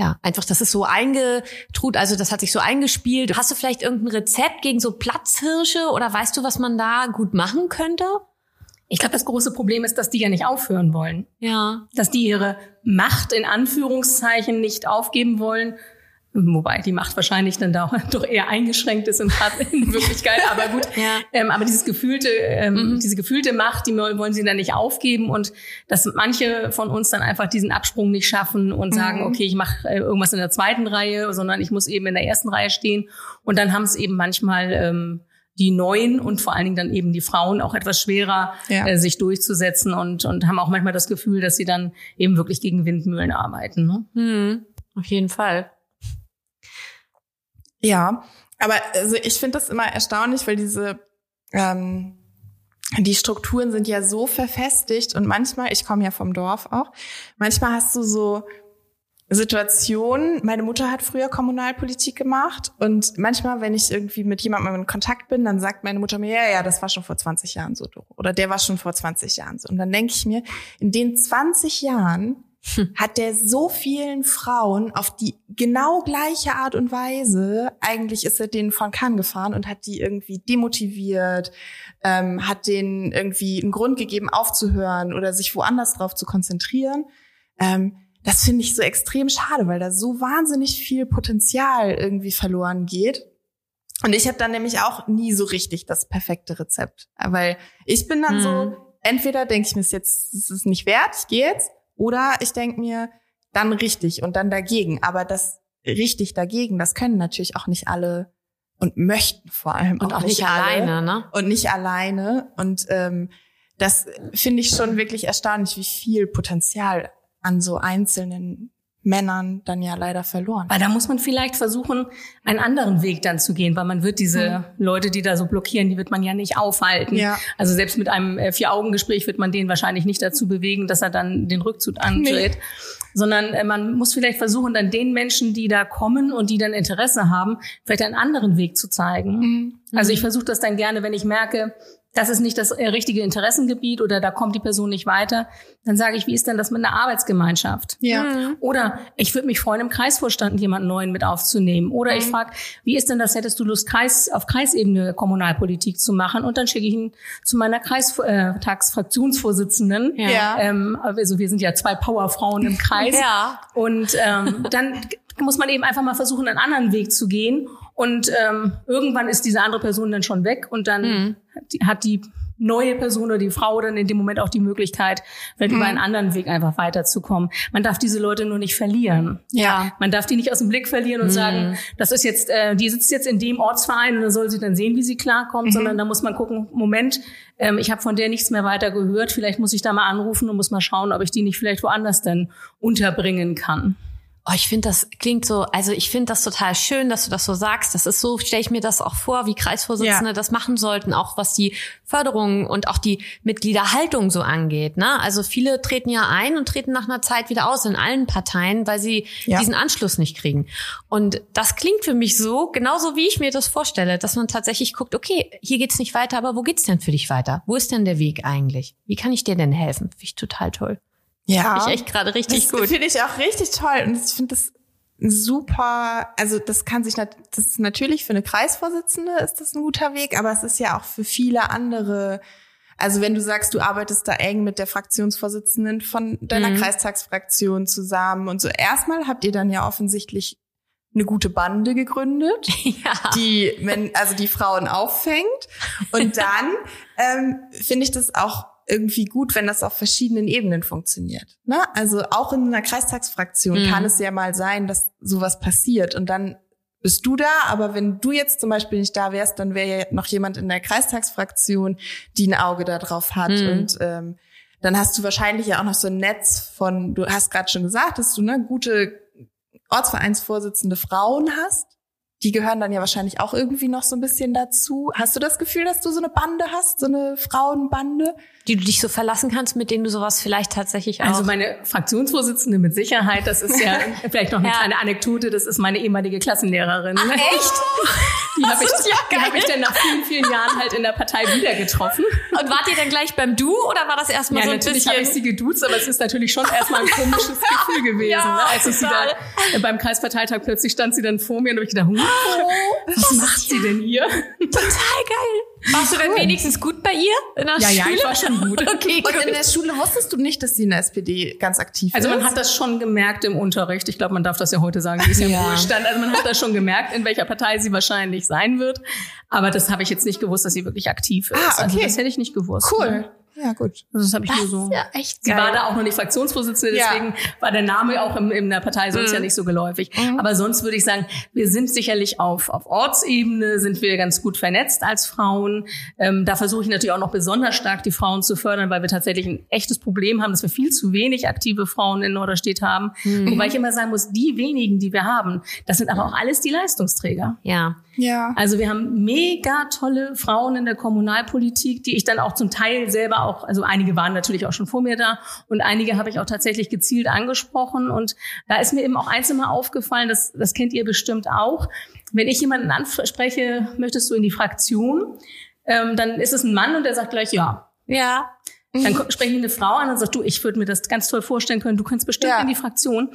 Speaker 2: ja, einfach, das ist so eingetrut, also das hat sich so eingespielt. Hast du vielleicht irgendein Rezept gegen so Platzhirsche oder weißt du, was man da gut machen könnte?
Speaker 4: Ich glaube, das große Problem ist, dass die ja nicht aufhören wollen.
Speaker 2: Ja.
Speaker 4: Dass die ihre Macht in Anführungszeichen nicht aufgeben wollen Wobei die Macht wahrscheinlich dann da doch eher eingeschränkt ist in, in Wirklichkeit, aber gut. ja. ähm, aber dieses gefühlte, ähm, mhm. diese gefühlte Macht, die wollen sie dann nicht aufgeben und dass manche von uns dann einfach diesen Absprung nicht schaffen und sagen, mhm. okay, ich mache äh, irgendwas in der zweiten Reihe, sondern ich muss eben in der ersten Reihe stehen. Und dann haben es eben manchmal ähm, die Neuen und vor allen Dingen dann eben die Frauen auch etwas schwerer, ja. äh, sich durchzusetzen und, und haben auch manchmal das Gefühl, dass sie dann eben wirklich gegen Windmühlen arbeiten. Ne?
Speaker 2: Mhm. Auf jeden Fall.
Speaker 3: Ja, aber also ich finde das immer erstaunlich, weil diese ähm, die Strukturen sind ja so verfestigt und manchmal, ich komme ja vom Dorf auch, manchmal hast du so Situationen, meine Mutter hat früher Kommunalpolitik gemacht und manchmal, wenn ich irgendwie mit jemandem in Kontakt bin, dann sagt meine Mutter mir, ja, ja, das war schon vor 20 Jahren so oder der war schon vor 20 Jahren so. Und dann denke ich mir, in den 20 Jahren hat der so vielen Frauen auf die genau gleiche Art und Weise, eigentlich ist er denen von Kahn gefahren und hat die irgendwie demotiviert, ähm, hat denen irgendwie einen Grund gegeben, aufzuhören oder sich woanders drauf zu konzentrieren. Ähm, das finde ich so extrem schade, weil da so wahnsinnig viel Potenzial irgendwie verloren geht. Und ich habe dann nämlich auch nie so richtig das perfekte Rezept, weil ich bin dann hm. so, entweder denke ich mir, es jetzt, es ist nicht wert, ich gehe jetzt, oder ich denke mir, dann richtig und dann dagegen. Aber das richtig dagegen, das können natürlich auch nicht alle und möchten vor allem
Speaker 2: und auch, auch nicht, alleine, ne?
Speaker 3: Und nicht alleine. Und ähm, das finde ich schon wirklich erstaunlich, wie viel Potenzial an so einzelnen Männern dann ja leider verloren.
Speaker 4: Weil da muss man vielleicht versuchen, einen anderen Weg dann zu gehen, weil man wird diese mhm. Leute, die da so blockieren, die wird man ja nicht aufhalten. Ja. Also selbst mit einem äh, Vier-Augen-Gespräch wird man den wahrscheinlich nicht dazu bewegen, dass er dann den Rückzug antritt. Nee. Sondern äh, man muss vielleicht versuchen, dann den Menschen, die da kommen und die dann Interesse haben, vielleicht einen anderen Weg zu zeigen. Mhm. Also ich versuche das dann gerne, wenn ich merke, das ist nicht das äh, richtige Interessengebiet oder da kommt die Person nicht weiter, dann sage ich, wie ist denn das mit einer Arbeitsgemeinschaft?
Speaker 3: Ja. Mhm.
Speaker 4: Oder ich würde mich freuen, im Kreisvorstand jemanden neuen mit aufzunehmen. Oder mhm. ich frage, wie ist denn das, hättest du Lust, Kreis, auf Kreisebene Kommunalpolitik zu machen? Und dann schicke ich ihn zu meiner Kreistagsfraktionsvorsitzenden. Äh, ja. Ähm, also wir sind ja zwei Powerfrauen im Kreis.
Speaker 2: ja.
Speaker 4: Und ähm, dann muss man eben einfach mal versuchen, einen anderen Weg zu gehen. Und ähm, irgendwann ist diese andere Person dann schon weg und dann mhm. hat, die, neue Person oder die Frau dann in dem Moment auch die Möglichkeit, vielleicht mhm. über einen anderen Weg einfach weiterzukommen. Man darf diese Leute nur nicht verlieren.
Speaker 2: Ja.
Speaker 4: Man darf die nicht aus dem Blick verlieren und mhm. sagen, das ist jetzt, äh, die sitzt jetzt in dem Ortsverein und da soll sie dann sehen, wie sie klarkommt, mhm. sondern da muss man gucken, Moment, ähm, ich habe von der nichts mehr weiter gehört, vielleicht muss ich da mal anrufen und muss mal schauen, ob ich die nicht vielleicht woanders dann unterbringen kann.
Speaker 2: Oh, ich finde, das klingt so, also ich finde das total schön, dass du das so sagst. Das ist so, stelle ich mir das auch vor, wie Kreisvorsitzende ja. das machen sollten, auch was die Förderung und auch die Mitgliederhaltung so angeht. Ne? Also viele treten ja ein und treten nach einer Zeit wieder aus in allen Parteien, weil sie ja. diesen Anschluss nicht kriegen. Und das klingt für mich so, genauso wie ich mir das vorstelle, dass man tatsächlich guckt, okay, hier geht's nicht weiter, aber wo geht's denn für dich weiter? Wo ist denn der Weg eigentlich? Wie kann ich dir denn helfen? Finde ich total toll.
Speaker 3: Ja.
Speaker 2: Finde ich echt gerade richtig
Speaker 3: das
Speaker 2: gut.
Speaker 3: finde ich auch richtig toll. Und ich finde das super, also das kann sich, das ist natürlich für eine Kreisvorsitzende ist das ein guter Weg, aber es ist ja auch für viele andere, also wenn du sagst, du arbeitest da eng mit der Fraktionsvorsitzenden von deiner
Speaker 2: Mhm.
Speaker 3: Kreistagsfraktion zusammen und so, erstmal habt ihr dann ja offensichtlich eine gute Bande gegründet,
Speaker 2: Ja.
Speaker 3: die, wenn, also die Frauen auffängt. Und dann ähm, finde ich das auch irgendwie gut, wenn das auf verschiedenen Ebenen funktioniert. Ne? Also auch in einer Kreistagsfraktion
Speaker 2: Mhm.
Speaker 3: kann es ja mal sein, dass sowas passiert und dann bist du da, aber wenn du jetzt zum Beispiel nicht da wärst, dann wäre ja noch jemand in der Kreistagsfraktion, die ein Auge da drauf hat
Speaker 2: Mhm.
Speaker 3: und ähm, dann hast du wahrscheinlich ja auch noch so ein Netz von, du hast gerade schon gesagt, dass du ne gute Ortsvereinsvorsitzende Frauen hast. Die gehören dann ja wahrscheinlich auch irgendwie noch so ein bisschen dazu. Hast du das Gefühl, dass du so eine Bande hast, so eine Frauenbande?
Speaker 2: Die du dich so verlassen kannst, mit denen du sowas vielleicht tatsächlich auch.
Speaker 4: Also meine Fraktionsvorsitzende mit Sicherheit, das ist ja vielleicht noch eine
Speaker 2: Ja.
Speaker 4: kleine Anekdote, das ist meine ehemalige Klassenlehrerin. ne?
Speaker 2: echt?
Speaker 4: Die habe ich,
Speaker 2: ja
Speaker 4: die hab ich dann nach vielen, vielen Jahren halt in der Partei wieder getroffen.
Speaker 2: Und wart ihr dann gleich beim Du oder war das erstmal
Speaker 4: Ja,
Speaker 2: so ein
Speaker 4: natürlich
Speaker 2: bisschen?
Speaker 4: habe ich sie geduzt, aber es ist natürlich schon erstmal ein komisches Gefühl gewesen,
Speaker 2: Ja,
Speaker 4: ne? als ich sie
Speaker 2: total.
Speaker 4: da beim Kreisparteitag plötzlich stand sie dann vor mir und habe ich gedacht, oh, was macht sie denn hier?
Speaker 2: Total geil. Warst du denn wenigstens gut bei ihr in der
Speaker 4: Ja, ja,
Speaker 2: Schule?
Speaker 4: ich war schon gut.
Speaker 2: Okay,
Speaker 3: Und in
Speaker 2: gut.
Speaker 3: der Schule wusstest du nicht, dass sie in der SPD ganz aktiv
Speaker 4: Also
Speaker 3: ist?
Speaker 4: man hat das schon gemerkt im Unterricht. Ich glaube, man darf das ja heute sagen, sie ist ja im
Speaker 2: Ja.
Speaker 4: Ruhestand. Also man hat das schon gemerkt, in welcher Partei sie wahrscheinlich sein wird. Aber das habe ich jetzt nicht gewusst, dass sie wirklich aktiv ist.
Speaker 3: Ah,
Speaker 4: Also
Speaker 3: okay.
Speaker 4: das hätte ich nicht gewusst.
Speaker 3: cool.
Speaker 4: Ne?
Speaker 3: Ja, gut.
Speaker 4: Also das habe ich
Speaker 2: Das
Speaker 4: nur so.
Speaker 2: ist ja echt
Speaker 4: Sie
Speaker 2: geil.
Speaker 4: war da auch noch nicht Fraktionsvorsitzende,
Speaker 3: Ja.
Speaker 4: deswegen war der Name auch im, in der Partei sonst ja nicht so geläufig. Aber sonst würde ich sagen, wir sind sicherlich auf, auf Ortsebene, sind wir ganz gut vernetzt als Frauen. Ähm, da versuche ich natürlich auch noch besonders stark die Frauen zu fördern, weil wir tatsächlich ein echtes Problem haben, dass wir viel zu wenig aktive Frauen in Norderstedt haben. Wobei ich immer sagen muss, die wenigen, die wir haben, das sind aber auch alles die Leistungsträger.
Speaker 2: Ja.
Speaker 3: Ja.
Speaker 4: Also wir haben mega tolle Frauen in der Kommunalpolitik, die ich dann auch zum Teil selber auch, also einige waren natürlich auch schon vor mir da und einige habe ich auch tatsächlich gezielt angesprochen. Und da ist mir eben auch eins immer aufgefallen, das, das kennt ihr bestimmt auch. Wenn ich jemanden anspreche, möchtest du in die Fraktion, ähm, dann ist es ein Mann und der sagt gleich ja.
Speaker 2: Ja.
Speaker 4: Dann spreche ich eine Frau an und sagt, du, ich würde mir das ganz toll vorstellen können, du könntest bestimmt
Speaker 3: Ja.
Speaker 4: in die Fraktion.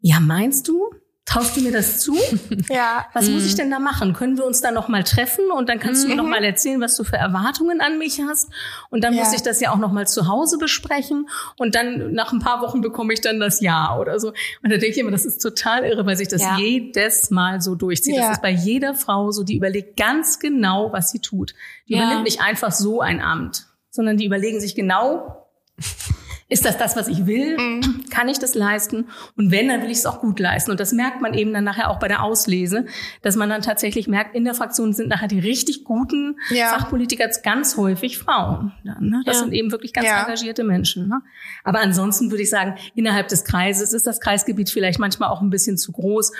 Speaker 4: Ja, meinst du? Traust du mir das zu?
Speaker 3: Ja.
Speaker 4: Was muss ich denn da machen? Können wir uns da noch mal treffen und dann kannst du mir noch mal erzählen, was du für Erwartungen an mich hast und dann
Speaker 3: Ja.
Speaker 4: muss ich das ja auch noch mal zu Hause besprechen und dann nach ein paar Wochen bekomme ich dann das Ja oder so. Und da denke ich immer, das ist total irre, weil sich das
Speaker 2: Ja.
Speaker 4: jedes Mal so durchzieht.
Speaker 3: Ja.
Speaker 4: Das ist bei jeder Frau so, die überlegt ganz genau, was sie tut. Die übernimmt nicht einfach so ein Amt, sondern die überlegen sich genau, ist das das, was ich will?
Speaker 3: Mhm.
Speaker 4: Kann ich das leisten? Und wenn, dann will ich es auch gut leisten. Und das merkt man eben dann nachher auch bei der Auslese, dass man dann tatsächlich merkt, in der Fraktion sind nachher die richtig guten
Speaker 3: Ja.
Speaker 4: Fachpolitiker ganz häufig Frauen. Dann, ne? Das
Speaker 2: Ja.
Speaker 4: sind eben wirklich ganz
Speaker 3: Ja.
Speaker 4: engagierte Menschen. Ne? Aber ansonsten würde ich sagen, innerhalb des Kreises ist das Kreisgebiet vielleicht manchmal auch ein bisschen zu groß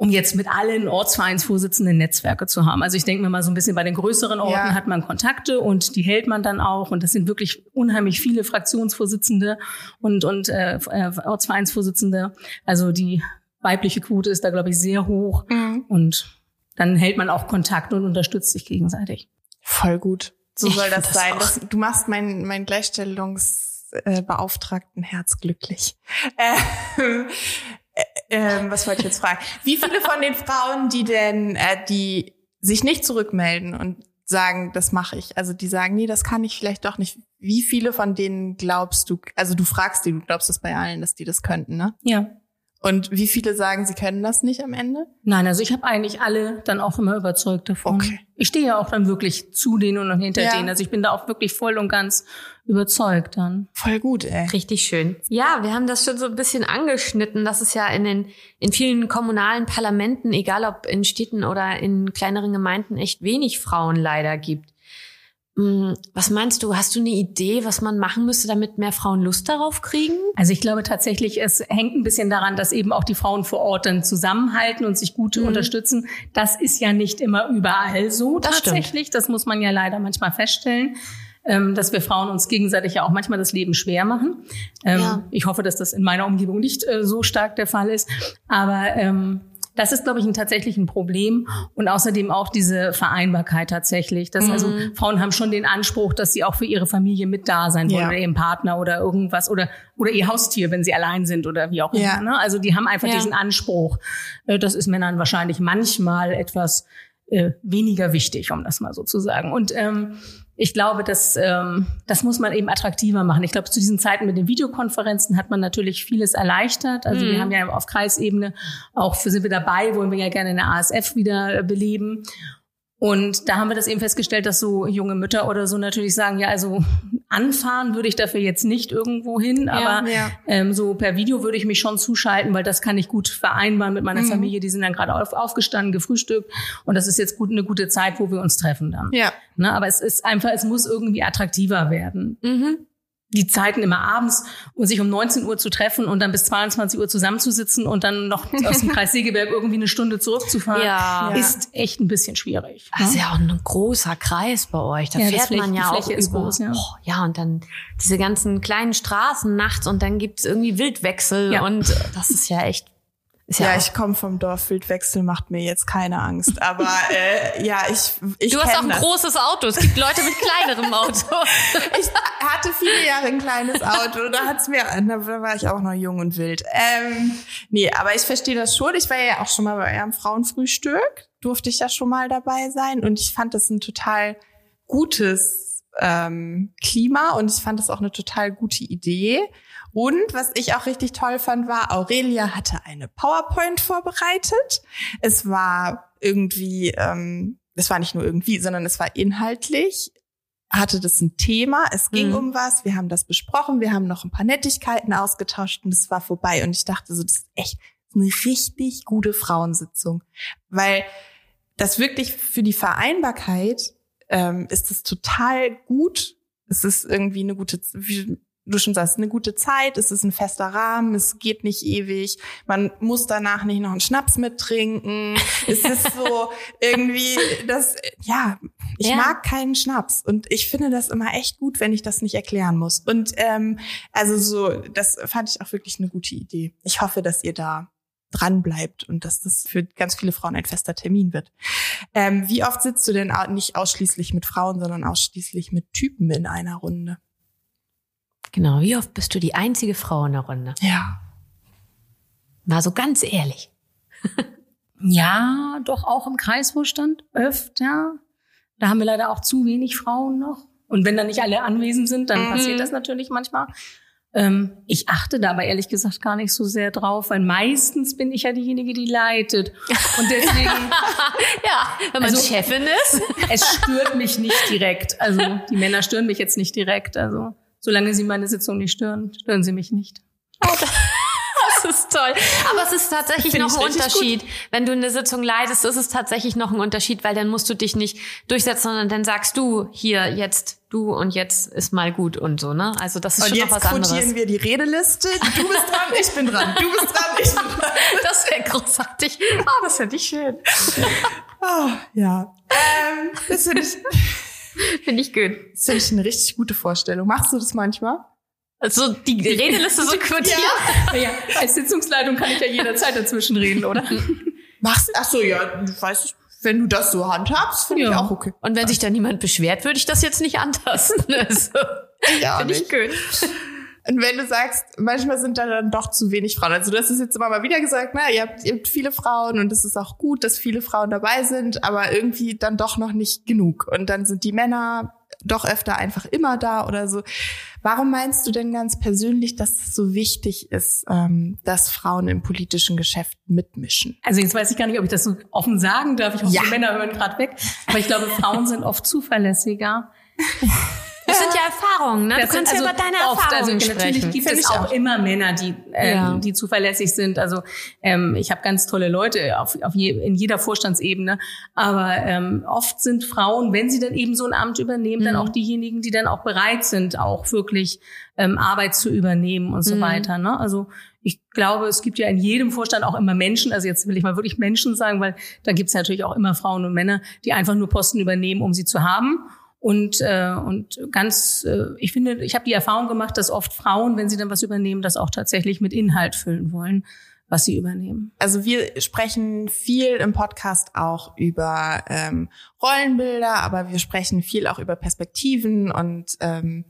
Speaker 4: um jetzt mit allen Ortsvereinsvorsitzenden Netzwerke zu haben. Also ich denke mir mal so ein bisschen bei den größeren Orten
Speaker 3: Ja.
Speaker 4: hat man Kontakte und die hält man dann auch und das sind wirklich unheimlich viele Fraktionsvorsitzende und und äh, äh, Ortsvereinsvorsitzende. Also die weibliche Quote ist da glaube ich sehr hoch
Speaker 3: Mhm.
Speaker 4: und dann hält man auch Kontakt und unterstützt sich gegenseitig.
Speaker 3: Voll gut. So
Speaker 2: Ich
Speaker 3: soll
Speaker 2: find
Speaker 3: das,
Speaker 2: das
Speaker 3: sein. Das, du machst mein, mein Gleichstellungsbeauftragten Herz glücklich. Ähm, äh, ähm, was wollte ich jetzt fragen? Wie viele von den Frauen, die denn, äh, die sich nicht zurückmelden und sagen, das mache ich, also die sagen, nee, das kann ich vielleicht doch nicht. Wie viele von denen glaubst du, also du fragst die, du glaubst das bei allen, dass die das könnten, ne?
Speaker 4: Ja.
Speaker 3: Und wie viele sagen, sie können das nicht am Ende?
Speaker 4: Nein, also ich habe eigentlich alle dann auch immer überzeugt davon.
Speaker 3: Okay.
Speaker 4: Ich stehe ja auch dann wirklich zu denen und hinter
Speaker 3: Ja.
Speaker 4: denen. Also ich bin da auch wirklich voll und ganz überzeugt dann.
Speaker 3: Voll gut, ey.
Speaker 2: Richtig schön. Ja, wir haben das schon so ein bisschen angeschnitten, dass es ja in den in vielen kommunalen Parlamenten, egal ob in Städten oder in kleineren Gemeinden, echt wenig Frauen leider gibt. Hm, Was meinst du? Hast du eine Idee, was man machen müsste, damit mehr Frauen Lust darauf kriegen?
Speaker 4: Also ich glaube tatsächlich, es hängt ein bisschen daran, dass eben auch die Frauen vor Ort dann zusammenhalten und sich gut unterstützen. Das ist ja nicht immer überall so
Speaker 2: Das stimmt.
Speaker 4: tatsächlich. Das muss man ja leider manchmal feststellen. Ähm, dass wir Frauen uns gegenseitig ja auch manchmal das Leben schwer machen. Ähm,
Speaker 2: Ja.
Speaker 4: Ich hoffe, dass das in meiner Umgebung nicht äh, so stark der Fall ist. Aber ähm, Das ist, glaube ich, ein tatsächlich ein Problem und außerdem auch diese Vereinbarkeit tatsächlich. Dass also
Speaker 2: Mhm.
Speaker 4: Frauen haben schon den Anspruch, dass sie auch für ihre Familie mit da sein wollen
Speaker 3: Ja.
Speaker 4: oder ihren Partner oder irgendwas oder oder ihr Haustier, wenn sie allein sind oder wie auch immer.
Speaker 3: Ja.
Speaker 4: Ne? Also die haben einfach
Speaker 2: Ja.
Speaker 4: diesen Anspruch. Äh, Das ist Männern wahrscheinlich manchmal etwas äh, weniger wichtig, um das mal so zu sagen. Und ähm, ich glaube, dass ähm, das muss man eben attraktiver machen. Ich glaube, zu diesen Zeiten mit den Videokonferenzen hat man natürlich vieles erleichtert. Also wir
Speaker 2: Mhm.
Speaker 4: haben ja auf Kreisebene auch für sind wir dabei, wollen wir ja gerne eine ASF wieder äh, beleben. Und da haben wir das eben festgestellt, dass so junge Mütter oder so natürlich sagen, ja, also anfahren würde ich dafür jetzt nicht irgendwo hin, aber
Speaker 3: ja.
Speaker 4: ähm, so per Video würde ich mich schon zuschalten, weil das kann ich gut vereinbaren mit meiner
Speaker 3: Mhm.
Speaker 4: Familie. Die sind dann gerade auf, aufgestanden, gefrühstückt und das ist jetzt gut eine gute Zeit, wo wir uns treffen dann.
Speaker 3: Ja.
Speaker 4: Ne, aber es ist einfach, es muss irgendwie attraktiver werden.
Speaker 2: Mhm.
Speaker 4: Die Zeiten immer abends und sich um 19 Uhr zu treffen und dann bis 22 Uhr zusammenzusitzen und dann noch aus dem Kreis Segeberg irgendwie eine Stunde zurückzufahren,
Speaker 2: Ja.
Speaker 4: ist echt ein bisschen schwierig.
Speaker 2: Das ist ja auch ein großer Kreis bei euch. Da
Speaker 4: Ja, das
Speaker 2: fährt
Speaker 4: Fläche-
Speaker 2: man ja
Speaker 4: die
Speaker 2: auch über.
Speaker 4: groß, ja.
Speaker 2: Oh, ja, und dann diese ganzen kleinen Straßen nachts und dann gibt's irgendwie Wildwechsel
Speaker 4: Ja.
Speaker 2: und das ist ja echt. Ist ja,
Speaker 3: Ja, ich komme vom Dorf. Wildwechsel macht mir jetzt keine Angst. Aber äh, ja, ich, ich
Speaker 2: Du hast auch ein
Speaker 3: das.
Speaker 2: großes Auto. Es gibt Leute mit kleinerem Auto.
Speaker 3: Ich hatte viele Jahre ein kleines Auto. Da hat's mir, da war ich auch noch jung und wild. Ähm, nee, aber ich verstehe das schon. Ich war ja auch schon mal bei eurem Frauenfrühstück. Durfte ich ja schon mal dabei sein. Und ich fand das ein total gutes ähm, Klima und ich fand das auch eine total gute Idee. Und was ich auch richtig toll fand, war, Aurelia hatte eine PowerPoint vorbereitet. Es war irgendwie, ähm, es war nicht nur irgendwie, sondern es war inhaltlich hatte das ein Thema, es ging
Speaker 2: Mhm.
Speaker 3: um was, wir haben das besprochen, wir haben noch ein paar Nettigkeiten ausgetauscht und es war vorbei. Und ich dachte so, das ist echt eine richtig gute Frauensitzung. Weil das wirklich für die Vereinbarkeit ähm, ist es total gut. Es ist irgendwie eine gute, du schon sagst, eine gute Zeit, es ist ein fester Rahmen, es geht nicht ewig, man muss danach nicht noch einen Schnaps mittrinken. es ist so irgendwie, das, ja, ich
Speaker 2: Ja.
Speaker 3: mag keinen Schnaps und ich finde das immer echt gut, wenn ich das nicht erklären muss. Und ähm, also so, das fand ich auch wirklich eine gute Idee. Ich hoffe, dass ihr da dran bleibt und dass das für ganz viele Frauen ein fester Termin wird. Ähm, wie oft sitzt du denn nicht ausschließlich mit Frauen, sondern ausschließlich mit Typen in einer Runde?
Speaker 2: Genau, wie oft bist du die einzige Frau in der Runde?
Speaker 3: Ja.
Speaker 2: Mal so ganz ehrlich.
Speaker 4: Ja, doch auch im Kreisvorstand öfter. Da haben wir leider auch zu wenig Frauen noch. Und wenn dann nicht alle anwesend sind, dann
Speaker 2: Mhm.
Speaker 4: passiert das natürlich manchmal. Ähm, ich achte da aber ehrlich gesagt gar nicht so sehr drauf, weil meistens bin ich ja diejenige, die leitet. Und deswegen,
Speaker 2: Ja, wenn man
Speaker 4: Also-
Speaker 2: Chefin ist.
Speaker 4: es stört mich nicht direkt. Also die Männer stören mich jetzt nicht direkt. Also solange sie meine Sitzung nicht stören, stören sie mich nicht.
Speaker 2: Das ist toll. Aber es ist tatsächlich
Speaker 3: Finde
Speaker 2: noch ein Unterschied. Wenn du eine Sitzung leitest, ist es tatsächlich noch ein Unterschied, weil dann musst du dich nicht durchsetzen, sondern dann sagst du hier jetzt du und jetzt ist mal gut und so, ne? Also das ist
Speaker 3: Und
Speaker 2: schon
Speaker 3: jetzt
Speaker 2: noch was anderes.
Speaker 3: quotieren wir die Redeliste. Du bist dran, ich bin dran. Du bist dran, ich bin dran.
Speaker 2: Das wäre großartig. Ah, das fände ich schön.
Speaker 3: Oh, ja. Ähm, das finde ich,
Speaker 2: Finde ich gut.
Speaker 3: das finde ich eine richtig gute Vorstellung. Machst du das manchmal?
Speaker 2: Also die Redeliste so quotieren.
Speaker 4: Naja, als Sitzungsleitung kann ich ja jederzeit dazwischen reden, oder?
Speaker 3: Machst, ach so, ja, du weißt, wenn du das so handhabst, finde ich
Speaker 4: Ja.
Speaker 3: auch okay.
Speaker 2: Und wenn sich da niemand beschwert, würde ich das jetzt nicht antasten. Also,
Speaker 3: Ja,
Speaker 2: Finde ich gut.
Speaker 3: Und wenn du sagst, manchmal sind da dann doch zu wenig Frauen. Also das ist jetzt immer mal wieder gesagt, na, ihr habt, ihr habt viele Frauen und es ist auch gut, dass viele Frauen dabei sind, aber irgendwie dann doch noch nicht genug. Und dann sind die Männer doch öfter einfach immer da oder so. Warum meinst du denn ganz persönlich, dass es so wichtig ist, ähm, dass Frauen im politischen Geschäft mitmischen?
Speaker 4: Also jetzt weiß ich gar nicht, ob ich das so offen sagen darf. Ich hoffe,
Speaker 3: Ja.
Speaker 4: die Männer hören gerade weg. Aber ich glaube, Frauen sind oft zuverlässiger.
Speaker 2: Das sind ja Erfahrungen, ne? Du
Speaker 4: Das sind
Speaker 2: kannst ja über deine
Speaker 4: oft,
Speaker 2: Erfahrungen
Speaker 4: also
Speaker 2: sprechen.
Speaker 4: Natürlich gibt es auch,
Speaker 3: auch.
Speaker 4: immer Männer, die, ähm,
Speaker 2: Ja.
Speaker 4: die zuverlässig sind. Also ähm, ich habe ganz tolle Leute auf, auf je, in jeder Vorstandsebene. Aber ähm, oft sind Frauen, wenn sie dann eben so ein Amt übernehmen, dann
Speaker 2: Mhm.
Speaker 4: auch diejenigen, die dann auch bereit sind, auch wirklich ähm, Arbeit zu übernehmen und so
Speaker 2: Mhm.
Speaker 4: weiter. Ne? Also ich glaube, es gibt ja in jedem Vorstand auch immer Menschen, also jetzt will ich mal wirklich Menschen sagen, weil da gibt es natürlich auch immer Frauen und Männer, die einfach nur Posten übernehmen, um sie zu haben. Und, äh, und ganz, äh, ich finde, ich habe die Erfahrung gemacht, dass oft Frauen, wenn sie dann was übernehmen, das auch tatsächlich mit Inhalt füllen wollen. was sie übernehmen.
Speaker 3: Also wir sprechen viel im Podcast auch über ähm, Rollenbilder, aber wir sprechen viel auch über Perspektiven und ähm,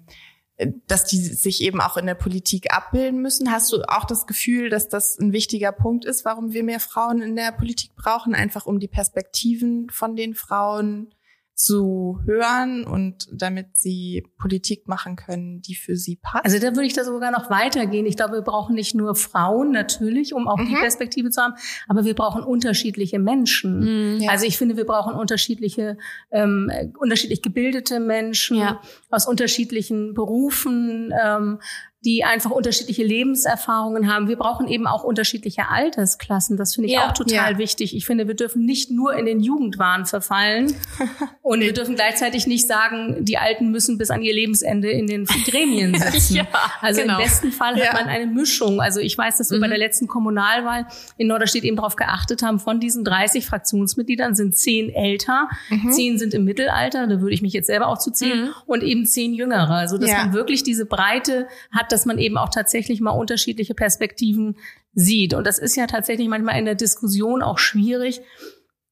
Speaker 3: dass die sich eben auch in der Politik abbilden müssen. Hast du auch das Gefühl, dass das ein wichtiger Punkt ist, warum wir mehr Frauen in der Politik brauchen, einfach um die Perspektiven von den Frauen zu hören und damit sie Politik machen können, die für sie passt?
Speaker 4: Also da würde ich da sogar noch weitergehen. Ich glaube, wir brauchen nicht nur Frauen natürlich, um auch mhm. die Perspektive zu haben, aber wir brauchen unterschiedliche Menschen. Mhm, ja. Also ich finde, wir brauchen unterschiedliche, ähm, unterschiedlich gebildete Menschen ja. aus unterschiedlichen Berufen. Ähm, die einfach unterschiedliche Lebenserfahrungen haben. Wir brauchen eben auch unterschiedliche Altersklassen. Das finde ich ja, auch total ja. wichtig. Ich finde, wir dürfen nicht nur in den Jugendwahn verfallen und wir dürfen gleichzeitig nicht sagen, die Alten müssen bis an ihr Lebensende in den Gremien sitzen. ja, also genau. im besten Fall hat man eine Mischung. Also ich weiß, dass wir mhm. bei der letzten Kommunalwahl in Norderstedt eben darauf geachtet haben, von diesen 30 Fraktionsmitgliedern sind zehn älter, mhm. zehn sind im Mittelalter, da würde ich mich jetzt selber auch zu zählen, mhm. und eben zehn jüngere. Also dass man wirklich diese Breite hat, dass man eben auch tatsächlich mal unterschiedliche Perspektiven sieht. Und das ist ja tatsächlich manchmal in der Diskussion auch schwierig,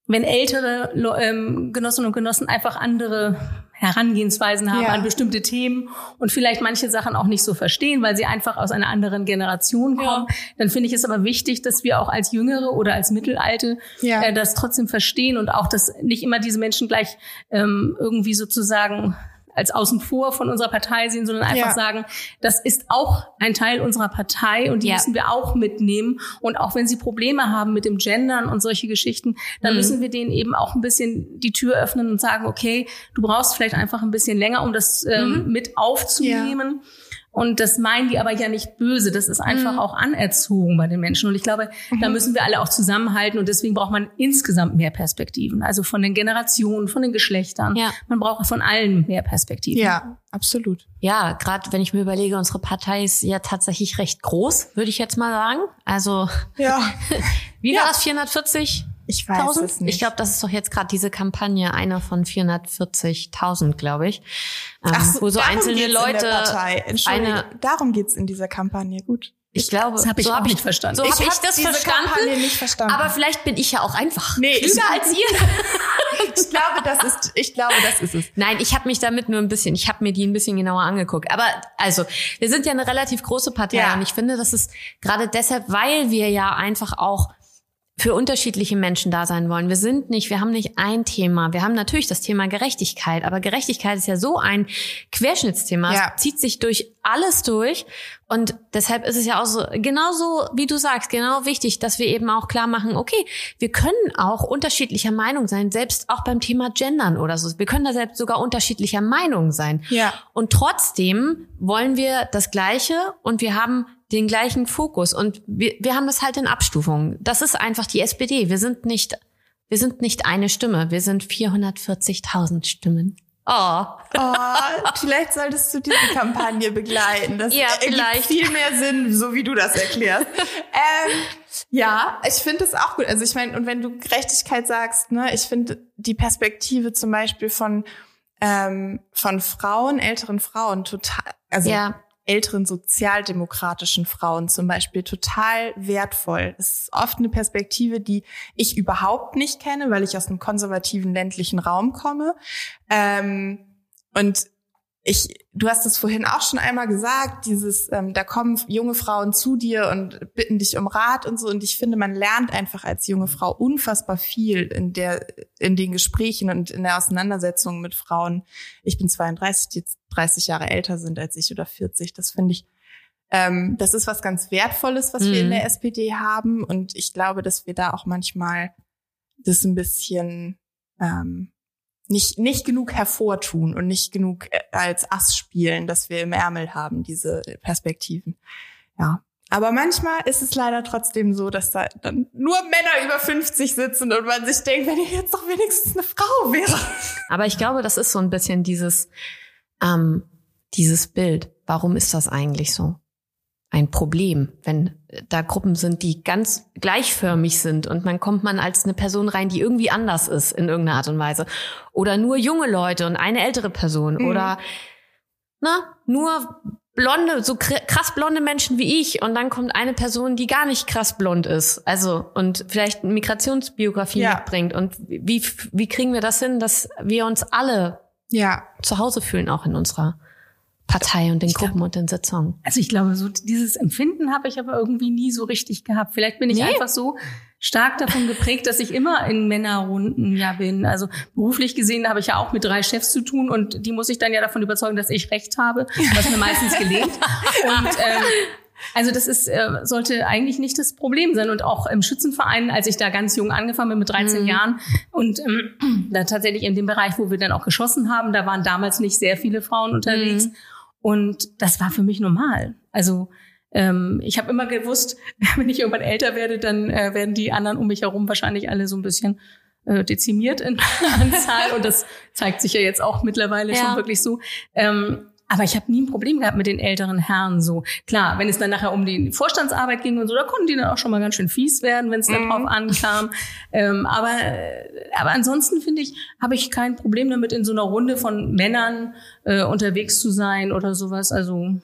Speaker 4: wenn ältere ähm, Genossinnen und Genossen einfach andere Herangehensweisen haben ja. an bestimmte Themen und vielleicht manche Sachen auch nicht so verstehen, weil sie einfach aus einer anderen Generation kommen, ja. dann finde ich es aber wichtig, dass wir auch als Jüngere oder als Mittelalte ja. äh, das trotzdem verstehen und auch, dass nicht immer diese Menschen gleich ähm, irgendwie sozusagen als außen vor von unserer Partei sehen, sondern einfach ja. sagen, das ist auch ein Teil unserer Partei und die ja. müssen wir auch mitnehmen. Und auch wenn sie Probleme haben mit dem Gendern und solche Geschichten, dann mhm. müssen wir denen eben auch ein bisschen die Tür öffnen und sagen, okay, du brauchst vielleicht einfach ein bisschen länger, um das ähm, mhm. mit aufzunehmen. Ja. Und das meinen die aber ja nicht böse. Das ist einfach mhm. auch anerzogen bei den Menschen. Und ich glaube, mhm. da müssen wir alle auch zusammenhalten. Und deswegen braucht man insgesamt mehr Perspektiven. Also von den Generationen, von den Geschlechtern. Ja. Man braucht von allen mehr Perspektiven.
Speaker 3: Ja, absolut.
Speaker 2: Ja, gerade wenn ich mir überlege, unsere Partei ist ja tatsächlich recht groß, würde ich jetzt mal sagen. Also, ja. wie war ja. das? 440?
Speaker 3: Ich weiß 1000? es nicht.
Speaker 2: Ich glaube, das ist doch jetzt gerade diese Kampagne, einer von 440.000, glaube ich.
Speaker 3: Ähm, Ach so, wo so einzelne Leute. Eine, darum geht's in dieser Kampagne. Gut.
Speaker 2: Ich glaube,
Speaker 4: das habe ich so hab nicht verstanden.
Speaker 2: So habe ich das verstanden, nicht verstanden. Aber vielleicht bin ich ja auch einfach nee, klüger als ihr.
Speaker 3: ich glaube, das ist ich glaube, das ist es.
Speaker 2: Nein, ich habe mich damit nur ein bisschen, ich habe mir die ein bisschen genauer angeguckt. Aber also, wir sind ja eine relativ große Partei ja. und ich finde, das ist gerade deshalb, weil wir ja einfach auch für unterschiedliche Menschen da sein wollen. Wir sind nicht, wir haben nicht ein Thema. Wir haben natürlich das Thema Gerechtigkeit, aber Gerechtigkeit ist ja so ein Querschnittsthema. Ja. Es zieht sich durch alles durch. Und deshalb ist es ja auch so, genauso wie du sagst, genau wichtig, dass wir eben auch klar machen, okay, wir können auch unterschiedlicher Meinung sein, selbst auch beim Thema Gendern oder so. Wir können da selbst sogar unterschiedlicher Meinung sein. Ja. Und trotzdem wollen wir das Gleiche und wir haben den gleichen Fokus. Und wir, wir haben das halt in Abstufungen. Das ist einfach die SPD. Wir sind nicht, wir sind nicht eine Stimme. Wir sind 440.000 Stimmen.
Speaker 3: Oh. oh. Vielleicht solltest du diese Kampagne begleiten. Das ja, vielleicht. viel mehr Sinn, so wie du das erklärst. ähm, ja, ich finde es auch gut. Also ich meine, und wenn du Gerechtigkeit sagst, ne, ich finde die Perspektive zum Beispiel von ähm, von Frauen, älteren Frauen total, also ja älteren sozialdemokratischen Frauen zum Beispiel total wertvoll. Es ist oft eine Perspektive, die ich überhaupt nicht kenne, weil ich aus einem konservativen ländlichen Raum komme. Ähm, und ich, du hast es vorhin auch schon einmal gesagt, dieses, ähm, da kommen junge Frauen zu dir und bitten dich um Rat und so. Und ich finde, man lernt einfach als junge Frau unfassbar viel in der, in den Gesprächen und in der Auseinandersetzung mit Frauen. Ich bin 32, die jetzt 30 Jahre älter sind als ich oder 40. Das finde ich, ähm, das ist was ganz Wertvolles, was mhm. wir in mhm. der SPD haben. Und ich glaube, dass wir da auch manchmal das ein bisschen, ähm, nicht, nicht genug hervortun und nicht genug äh, als Ass spielen, dass wir im Ärmel haben, diese Perspektiven. Ja. Aber manchmal ist es leider trotzdem so, dass da dann nur Männer über 50 sitzen und man sich denkt, wenn ich jetzt doch wenigstens eine Frau wäre.
Speaker 2: Aber ich glaube, das ist so ein bisschen dieses, ähm, dieses Bild. Warum ist das eigentlich so? ein Problem, wenn da Gruppen sind, die ganz gleichförmig sind und man kommt man als eine Person rein, die irgendwie anders ist in irgendeiner Art und Weise. Oder nur junge Leute und eine ältere Person mhm. oder na, nur blonde, so krass blonde Menschen wie ich und dann kommt eine Person, die gar nicht krass blond ist. Also und vielleicht eine Migrationsbiografie ja. mitbringt. Und wie, wie kriegen wir das hin, dass wir uns alle ja. zu Hause fühlen, auch in unserer Partei und den Gruppen und den Sitzungen.
Speaker 4: Also ich glaube, so dieses Empfinden habe ich aber irgendwie nie so richtig gehabt. Vielleicht bin ich nee. einfach so stark davon geprägt, dass ich immer in Männerrunden ja bin. Also beruflich gesehen habe ich ja auch mit drei Chefs zu tun und die muss ich dann ja davon überzeugen, dass ich recht habe, was mir meistens gelingt. Und ähm, also das ist äh, sollte eigentlich nicht das Problem sein und auch im Schützenverein, als ich da ganz jung angefangen bin mit 13 mhm. Jahren und ähm, da tatsächlich in dem Bereich, wo wir dann auch geschossen haben, da waren damals nicht sehr viele Frauen unterwegs. Mhm. Und das war für mich normal. Also ähm, ich habe immer gewusst, wenn ich irgendwann älter werde, dann äh, werden die anderen um mich herum wahrscheinlich alle so ein bisschen äh, dezimiert in Anzahl. Und das zeigt sich ja jetzt auch mittlerweile ja. schon wirklich so. Ähm, aber ich habe nie ein Problem gehabt mit den älteren Herren so. Klar, wenn es dann nachher um die Vorstandsarbeit ging und so, da konnten die dann auch schon mal ganz schön fies werden, wenn es mhm. darauf ankam. Ähm, aber, aber ansonsten finde ich, habe ich kein Problem damit, in so einer Runde von Männern äh, unterwegs zu sein oder sowas. Also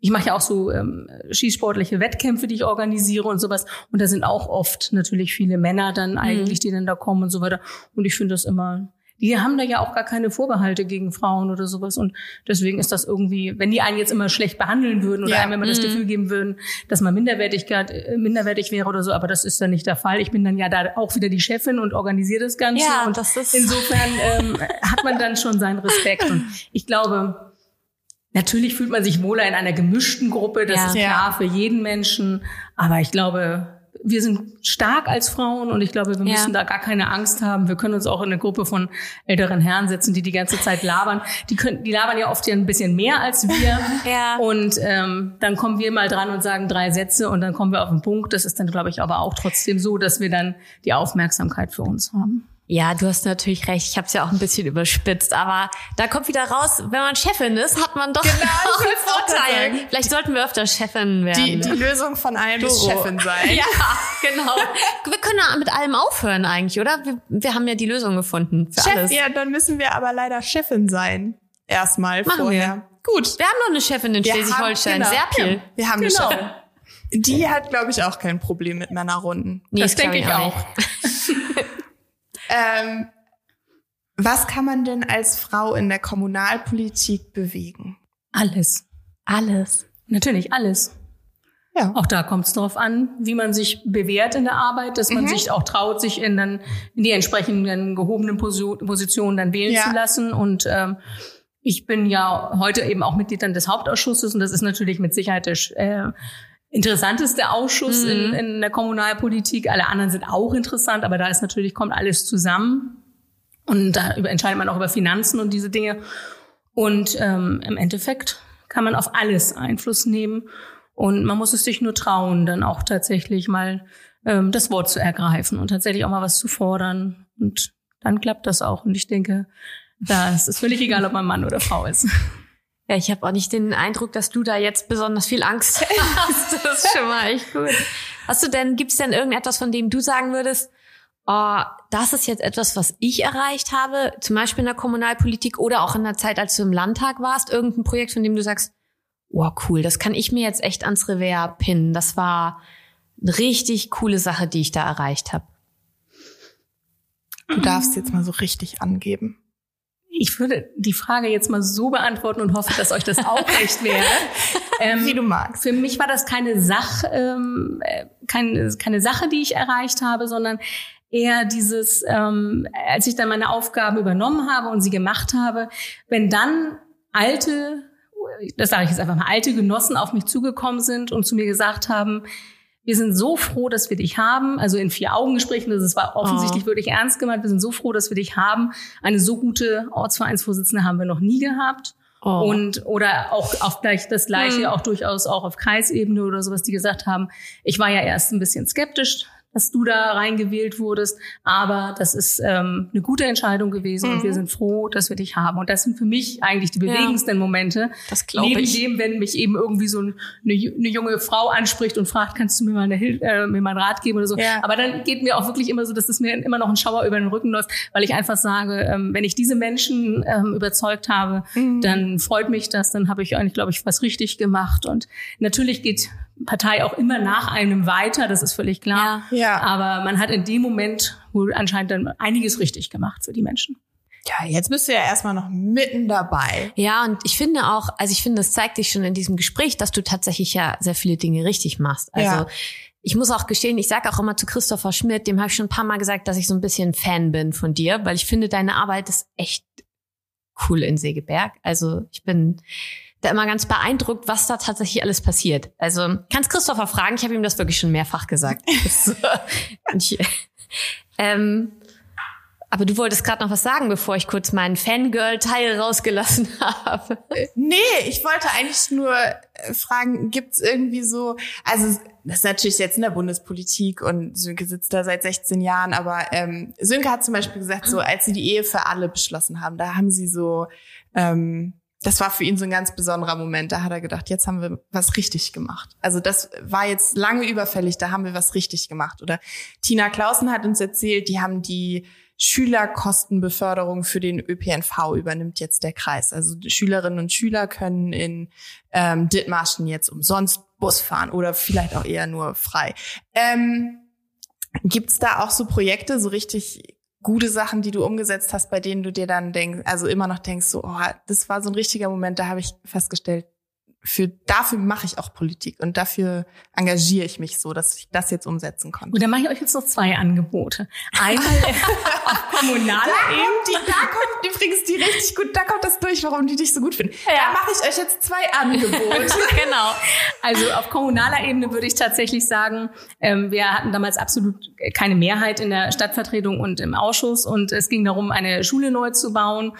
Speaker 4: ich mache ja auch so ähm, schießsportliche Wettkämpfe, die ich organisiere und sowas. Und da sind auch oft natürlich viele Männer dann mhm. eigentlich, die dann da kommen und so weiter. Und ich finde das immer die haben da ja auch gar keine Vorbehalte gegen Frauen oder sowas. Und deswegen ist das irgendwie, wenn die einen jetzt immer schlecht behandeln würden oder ja. einem immer das mhm. Gefühl geben würden, dass man Minderwertigkeit, äh, minderwertig wäre oder so, aber das ist dann nicht der Fall. Ich bin dann ja da auch wieder die Chefin und organisiere das Ganze. Ja, und das ist insofern ähm, hat man dann schon seinen Respekt. Und ich glaube, Natürlich fühlt man sich wohler in einer gemischten Gruppe, das ja. ist klar für jeden Menschen. Aber ich glaube, wir sind stark als Frauen und ich glaube, wir müssen ja. da gar keine Angst haben. Wir können uns auch in eine Gruppe von älteren Herren setzen, die die ganze Zeit labern. Die können, die labern ja oft ja ein bisschen mehr als wir. ja. Und ähm, dann kommen wir mal dran und sagen drei Sätze und dann kommen wir auf den Punkt. Das ist dann, glaube ich, aber auch trotzdem so, dass wir dann die Aufmerksamkeit für uns haben.
Speaker 2: Ja, du hast natürlich recht. Ich habe es ja auch ein bisschen überspitzt, aber da kommt wieder raus, wenn man Chefin ist, hat man doch genau, auch einen Vorteil. Vielleicht sollten wir öfter Chefin werden.
Speaker 3: Die, die Lösung von allem Doro. ist Chefin sein.
Speaker 2: Ja, genau. wir können ja mit allem aufhören eigentlich, oder? Wir, wir haben ja die Lösung gefunden für
Speaker 3: Chef,
Speaker 2: alles.
Speaker 3: Ja, dann müssen wir aber leider Chefin sein. Erstmal Machen vorher.
Speaker 2: Wir. Gut. Wir haben noch eine Chefin in Schleswig-Holstein, genau. Serpil.
Speaker 3: Wir haben genau. eine Chefin. Die hat, glaube ich, auch kein Problem mit Männerrunden.
Speaker 2: Nee, das, das denke ich auch.
Speaker 3: Ähm, was kann man denn als Frau in der Kommunalpolitik bewegen?
Speaker 4: Alles.
Speaker 2: Alles.
Speaker 4: Natürlich alles. Ja. Auch da kommt es darauf an, wie man sich bewährt in der Arbeit, dass man mhm. sich auch traut, sich in, dann, in die entsprechenden gehobenen Positionen dann wählen ja. zu lassen. Und ähm, ich bin ja heute eben auch Mitglied dann des Hauptausschusses und das ist natürlich mit Sicherheit der, äh, interessanteste Ausschuss mhm. in, in der Kommunalpolitik. Alle anderen sind auch interessant, aber da ist natürlich, kommt alles zusammen. Und da entscheidet man auch über Finanzen und diese Dinge. Und ähm, im Endeffekt kann man auf alles Einfluss nehmen. Und man muss es sich nur trauen, dann auch tatsächlich mal ähm, das Wort zu ergreifen und tatsächlich auch mal was zu fordern. Und dann klappt das auch. Und ich denke, das ist völlig egal, ob man Mann oder Frau ist.
Speaker 2: Ja, ich habe auch nicht den Eindruck, dass du da jetzt besonders viel Angst hast. Das ist schon mal echt gut. Hast du denn, gibt's denn irgendetwas, von dem du sagen würdest, oh, das ist jetzt etwas, was ich erreicht habe, zum Beispiel in der Kommunalpolitik oder auch in der Zeit, als du im Landtag warst, irgendein Projekt, von dem du sagst, oh cool, das kann ich mir jetzt echt ans Revers pinnen. Das war eine richtig coole Sache, die ich da erreicht habe.
Speaker 3: Du darfst jetzt mal so richtig angeben
Speaker 4: ich würde die Frage jetzt mal so beantworten und hoffe, dass euch das auch recht wäre.
Speaker 3: Ähm, Wie du magst.
Speaker 4: Für mich war das keine Sache, ähm, äh, keine, keine Sache, die ich erreicht habe, sondern eher dieses, ähm, als ich dann meine Aufgaben übernommen habe und sie gemacht habe, wenn dann alte, das sage ich jetzt einfach mal, alte Genossen auf mich zugekommen sind und zu mir gesagt haben, wir sind so froh, dass wir dich haben. Also in vier Augengesprächen, das war offensichtlich oh. wirklich ernst gemeint. Wir sind so froh, dass wir dich haben. Eine so gute Ortsvereinsvorsitzende haben wir noch nie gehabt. Oh. Und oder auch auf gleich das gleiche, hm. auch durchaus auch auf Kreisebene oder sowas, die gesagt haben, ich war ja erst ein bisschen skeptisch, dass du da reingewählt wurdest, aber das ist ähm, eine gute Entscheidung gewesen mhm. und wir mhm. sind froh, dass wir dich haben. Und das sind für mich eigentlich die bewegendsten ja, Momente.
Speaker 2: Das glaube ich.
Speaker 4: Neben dem, wenn mich eben irgendwie so eine, eine junge Frau anspricht und fragt, kannst du mir mal, eine, äh, mir mal einen Rat geben oder so. Ja. Aber dann geht mir auch wirklich immer so, dass es mir immer noch ein Schauer über den Rücken läuft, weil ich einfach sage, ähm, wenn ich diese Menschen ähm, überzeugt habe, mhm. dann freut mich das, dann habe ich eigentlich, glaube ich, was richtig gemacht. Und natürlich geht Partei auch immer nach einem weiter, das ist völlig klar. Ja. ja. Aber man hat in dem Moment wohl anscheinend dann einiges richtig gemacht für die Menschen.
Speaker 3: Ja, jetzt bist du ja erstmal noch mitten dabei.
Speaker 2: Ja, und ich finde auch, also ich finde, es zeigt dich schon in diesem Gespräch, dass du tatsächlich ja sehr viele Dinge richtig machst. Also ja. ich muss auch gestehen, ich sage auch immer zu Christopher Schmidt, dem habe ich schon ein paar Mal gesagt, dass ich so ein bisschen Fan bin von dir, weil ich finde, deine Arbeit ist echt cool in Segeberg. Also ich bin da immer ganz beeindruckt, was da tatsächlich alles passiert. Also kannst Christopher fragen, ich habe ihm das wirklich schon mehrfach gesagt. ich, ähm, aber du wolltest gerade noch was sagen, bevor ich kurz meinen Fangirl-Teil rausgelassen habe.
Speaker 3: Nee, ich wollte eigentlich nur äh, fragen, gibt's irgendwie so, also das ist natürlich jetzt in der Bundespolitik und Sönke sitzt da seit 16 Jahren, aber ähm, Sönke hat zum Beispiel gesagt, so als sie die Ehe für alle beschlossen haben, da haben sie so ähm, das war für ihn so ein ganz besonderer Moment. Da hat er gedacht, jetzt haben wir was richtig gemacht. Also das war jetzt lange überfällig, da haben wir was richtig gemacht. Oder Tina Clausen hat uns erzählt, die haben die Schülerkostenbeförderung für den ÖPNV übernimmt jetzt der Kreis. Also Schülerinnen und Schüler können in ähm, Dithmarschen jetzt umsonst Bus fahren oder vielleicht auch eher nur frei. Ähm, Gibt es da auch so Projekte, so richtig gute Sachen, die du umgesetzt hast, bei denen du dir dann denkst, also immer noch denkst, so, oh, das war so ein richtiger Moment, da habe ich festgestellt, für dafür mache ich auch Politik und dafür engagiere ich mich so, dass ich das jetzt umsetzen konnte.
Speaker 4: Und dann mache ich euch jetzt noch zwei Angebote. Einmal auf kommunaler Ebene.
Speaker 3: da kommt übrigens die richtig gut, da kommt das durch, warum die dich so gut finden. Ja. Da mache ich euch jetzt zwei Angebote.
Speaker 4: genau. Also auf kommunaler Ebene würde ich tatsächlich sagen, ähm, wir hatten damals absolut keine Mehrheit in der Stadtvertretung und im Ausschuss und es ging darum, eine Schule neu zu bauen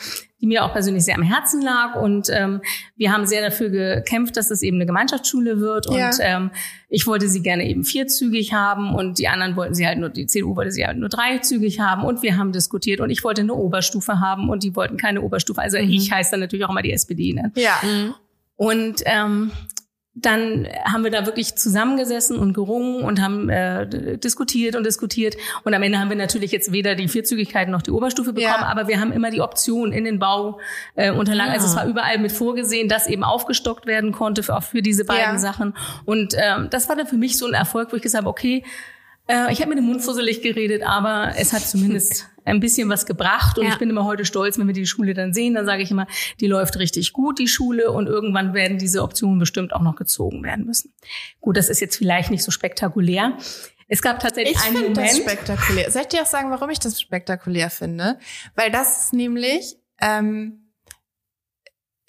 Speaker 4: die mir auch persönlich sehr am Herzen lag. Und ähm, wir haben sehr dafür gekämpft, dass es eben eine Gemeinschaftsschule wird. Ja. Und ähm, ich wollte sie gerne eben vierzügig haben und die anderen wollten sie halt nur, die CDU wollte sie halt nur dreizügig haben. Und wir haben diskutiert und ich wollte eine Oberstufe haben und die wollten keine Oberstufe. Also mhm. ich heiße dann natürlich auch immer die SPD. Ne?
Speaker 3: Ja. Mhm.
Speaker 4: Und ähm, dann haben wir da wirklich zusammengesessen und gerungen und haben äh, diskutiert und diskutiert. Und am Ende haben wir natürlich jetzt weder die Vierzügigkeit noch die Oberstufe bekommen, ja. aber wir haben immer die Option in den Bauunterlagen. Äh, Also es war überall mit vorgesehen, dass eben aufgestockt werden konnte für, auch für diese beiden ja. Sachen. Und ähm, das war dann für mich so ein Erfolg, wo ich gesagt habe, okay, äh, ich habe mir den Mund fusselig geredet, aber es hat zumindest ein bisschen was gebracht. Und ja. ich bin immer heute stolz, wenn wir die Schule dann sehen, dann sage ich immer, die läuft richtig gut, die Schule. Und irgendwann werden diese Optionen bestimmt auch noch gezogen werden müssen. Gut, das ist jetzt vielleicht nicht so spektakulär. Es gab tatsächlich
Speaker 3: ich
Speaker 4: einen Moment.
Speaker 3: Das spektakulär. Soll ich dir auch sagen, warum ich das spektakulär finde? Weil das ist nämlich, ähm,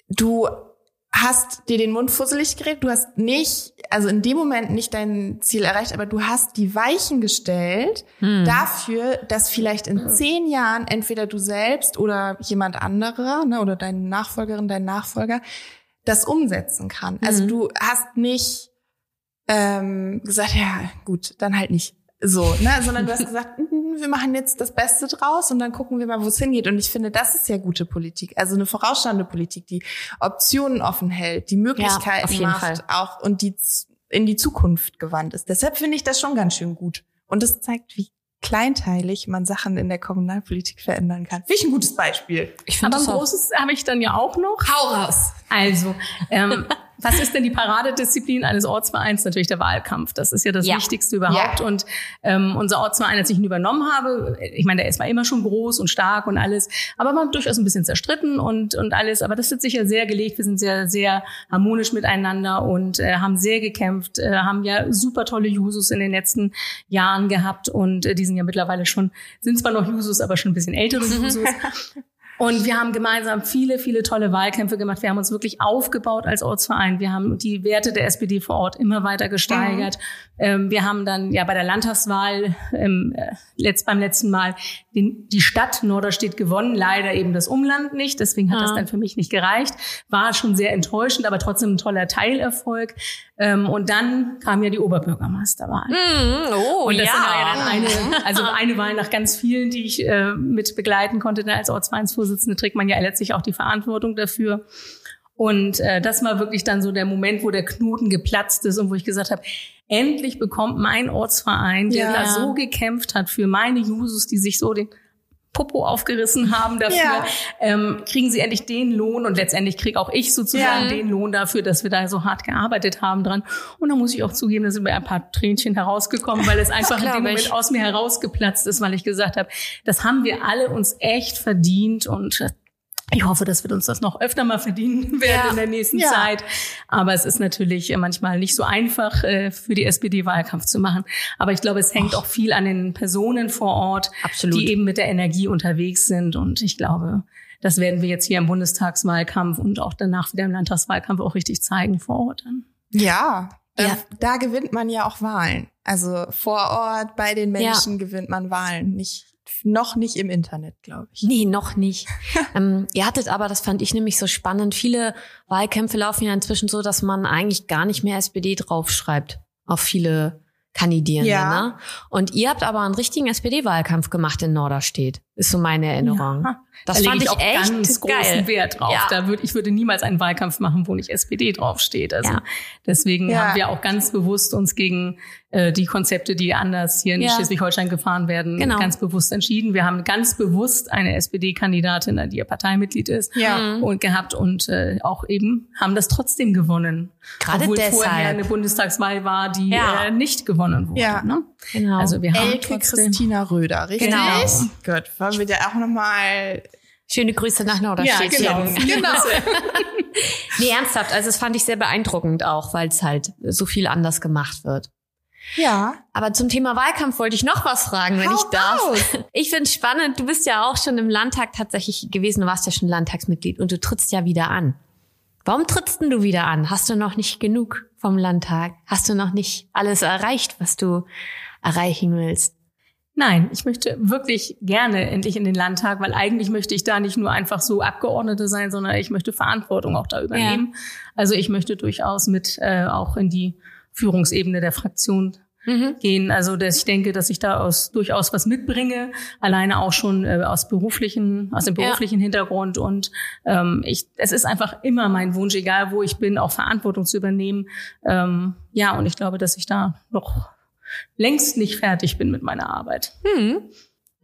Speaker 3: du hast dir den Mund fusselig geredet, du hast nicht, also in dem Moment nicht dein Ziel erreicht, aber du hast die Weichen gestellt hm. dafür, dass vielleicht in zehn Jahren entweder du selbst oder jemand anderer ne, oder deine Nachfolgerin, dein Nachfolger das umsetzen kann. Also hm. du hast nicht ähm, gesagt, ja gut, dann halt nicht so, ne, sondern du hast gesagt, wir machen jetzt das Beste draus und dann gucken wir mal, wo es hingeht. Und ich finde, das ist ja gute Politik. Also eine vorausschauende Politik, die Optionen offen hält, die Möglichkeiten ja, macht, Fall. auch und die in die Zukunft gewandt ist. Deshalb finde ich das schon ganz schön gut. Und das zeigt, wie kleinteilig man Sachen in der Kommunalpolitik verändern kann. Finde ich ein gutes Beispiel.
Speaker 4: Ich Aber ein großes habe ich dann ja auch noch.
Speaker 3: Hau raus.
Speaker 4: Also, ähm, was ist denn die Paradedisziplin eines Ortsvereins? Natürlich der Wahlkampf. Das ist ja das ja. Wichtigste überhaupt. Ja. Und ähm, unser Ortsverein, als ich ihn übernommen habe, ich meine, der ist mal immer schon groß und stark und alles, aber man durchaus ein bisschen zerstritten und und alles. Aber das hat sich ja sehr gelegt. Wir sind sehr sehr harmonisch miteinander und äh, haben sehr gekämpft, äh, haben ja super tolle Jusos in den letzten Jahren gehabt und äh, die sind ja mittlerweile schon sind zwar noch Jusos, aber schon ein bisschen ältere Jusos. Und wir haben gemeinsam viele, viele tolle Wahlkämpfe gemacht. Wir haben uns wirklich aufgebaut als Ortsverein. Wir haben die Werte der SPD vor Ort immer weiter gesteigert. Mhm. Ähm, wir haben dann ja bei der Landtagswahl ähm, äh, letzt, beim letzten Mal den, die Stadt Norderstedt gewonnen, leider eben das Umland nicht. Deswegen hat ja. das dann für mich nicht gereicht. War schon sehr enttäuschend, aber trotzdem ein toller Teilerfolg. Ähm, und dann kam ja die Oberbürgermeisterwahl.
Speaker 2: Mm, oh,
Speaker 4: und das
Speaker 2: ja.
Speaker 4: war ja dann eine, also eine Wahl nach ganz vielen, die ich äh, mit begleiten konnte. Denn als Ortsvereinsvorsitzende trägt man ja letztlich auch die Verantwortung dafür. Und äh, das war wirklich dann so der Moment, wo der Knoten geplatzt ist und wo ich gesagt habe, endlich bekommt mein Ortsverein, der ja. da so gekämpft hat für meine Jusos, die sich so den Popo aufgerissen haben dafür, ja. ähm, kriegen sie endlich den Lohn und letztendlich kriege auch ich sozusagen ja. den Lohn dafür, dass wir da so hart gearbeitet haben dran. Und da muss ich auch zugeben, da sind mir ein paar Tränchen herausgekommen, weil es einfach in dem Moment aus mir herausgeplatzt ist, weil ich gesagt habe, das haben wir alle uns echt verdient und ich hoffe, dass wir uns das noch öfter mal verdienen werden ja. in der nächsten ja. Zeit. Aber es ist natürlich äh, manchmal nicht so einfach äh, für die SPD Wahlkampf zu machen. Aber ich glaube, es hängt Och. auch viel an den Personen vor Ort, Absolut. die eben mit der Energie unterwegs sind. Und ich glaube, das werden wir jetzt hier im Bundestagswahlkampf und auch danach wieder im Landtagswahlkampf auch richtig zeigen vor Ort. Dann.
Speaker 3: Ja, ja. Da gewinnt man ja auch Wahlen. Also vor Ort bei den Menschen ja. gewinnt man Wahlen, nicht noch nicht im Internet, glaube ich.
Speaker 2: Nee, noch nicht. ähm, ihr hattet aber, das fand ich nämlich so spannend, viele Wahlkämpfe laufen ja inzwischen so, dass man eigentlich gar nicht mehr SPD draufschreibt auf viele Kandidierende. Ja. Ne? Und ihr habt aber einen richtigen SPD-Wahlkampf gemacht in Norderstedt, ist so meine Erinnerung. Ja.
Speaker 4: Das da fand ich, ich echt ganz geil. großen Wert drauf. Ja. Da würde ich würde niemals einen Wahlkampf machen, wo nicht SPD draufsteht. Also ja. deswegen ja. haben wir auch ganz bewusst uns gegen äh, die Konzepte, die anders hier in. Schleswig-Holstein gefahren werden, genau. ganz bewusst entschieden. Wir haben ganz bewusst eine SPD-Kandidatin, die ja Parteimitglied ist. Mhm. und gehabt und äh, auch eben haben das trotzdem gewonnen.
Speaker 2: Gerade Obwohl deshalb. vorher
Speaker 4: eine Bundestagswahl war, die äh, nicht gewonnen wurde. Ne?
Speaker 3: Genau. Also wir haben Elke trotzdem Christina Röder, richtig? Genau. Gut, wollen wir dir auch nochmal
Speaker 2: Schöne Grüße nach Norderstedt. Ja, genau. genau. nee, ernsthaft. Also das fand ich sehr beeindruckend auch, weil es halt so viel anders gemacht wird.
Speaker 3: Ja.
Speaker 2: Aber zum Thema Wahlkampf wollte ich noch was fragen, wenn Hau ich darf. Aus. Ich finde spannend. Du bist ja auch schon im Landtag tatsächlich gewesen. Du warst ja schon Landtagsmitglied und du trittst ja wieder an. Warum trittst denn du wieder an? Hast du noch nicht genug vom Landtag? Hast du noch nicht alles erreicht, was du erreichen willst?
Speaker 4: Nein, ich möchte wirklich gerne endlich in den Landtag, weil eigentlich möchte ich da nicht nur einfach so Abgeordnete sein, sondern ich möchte Verantwortung auch da übernehmen. Ja. Also ich möchte durchaus mit äh, auch in die Führungsebene der Fraktion mhm. gehen. Also dass ich denke, dass ich da aus, durchaus was mitbringe, alleine auch schon äh, aus beruflichen, aus dem beruflichen ja. Hintergrund. Und ähm, ich, es ist einfach immer mein Wunsch, egal wo ich bin, auch Verantwortung zu übernehmen. Ähm, ja, und ich glaube, dass ich da noch längst nicht fertig bin mit meiner Arbeit.
Speaker 2: Hm.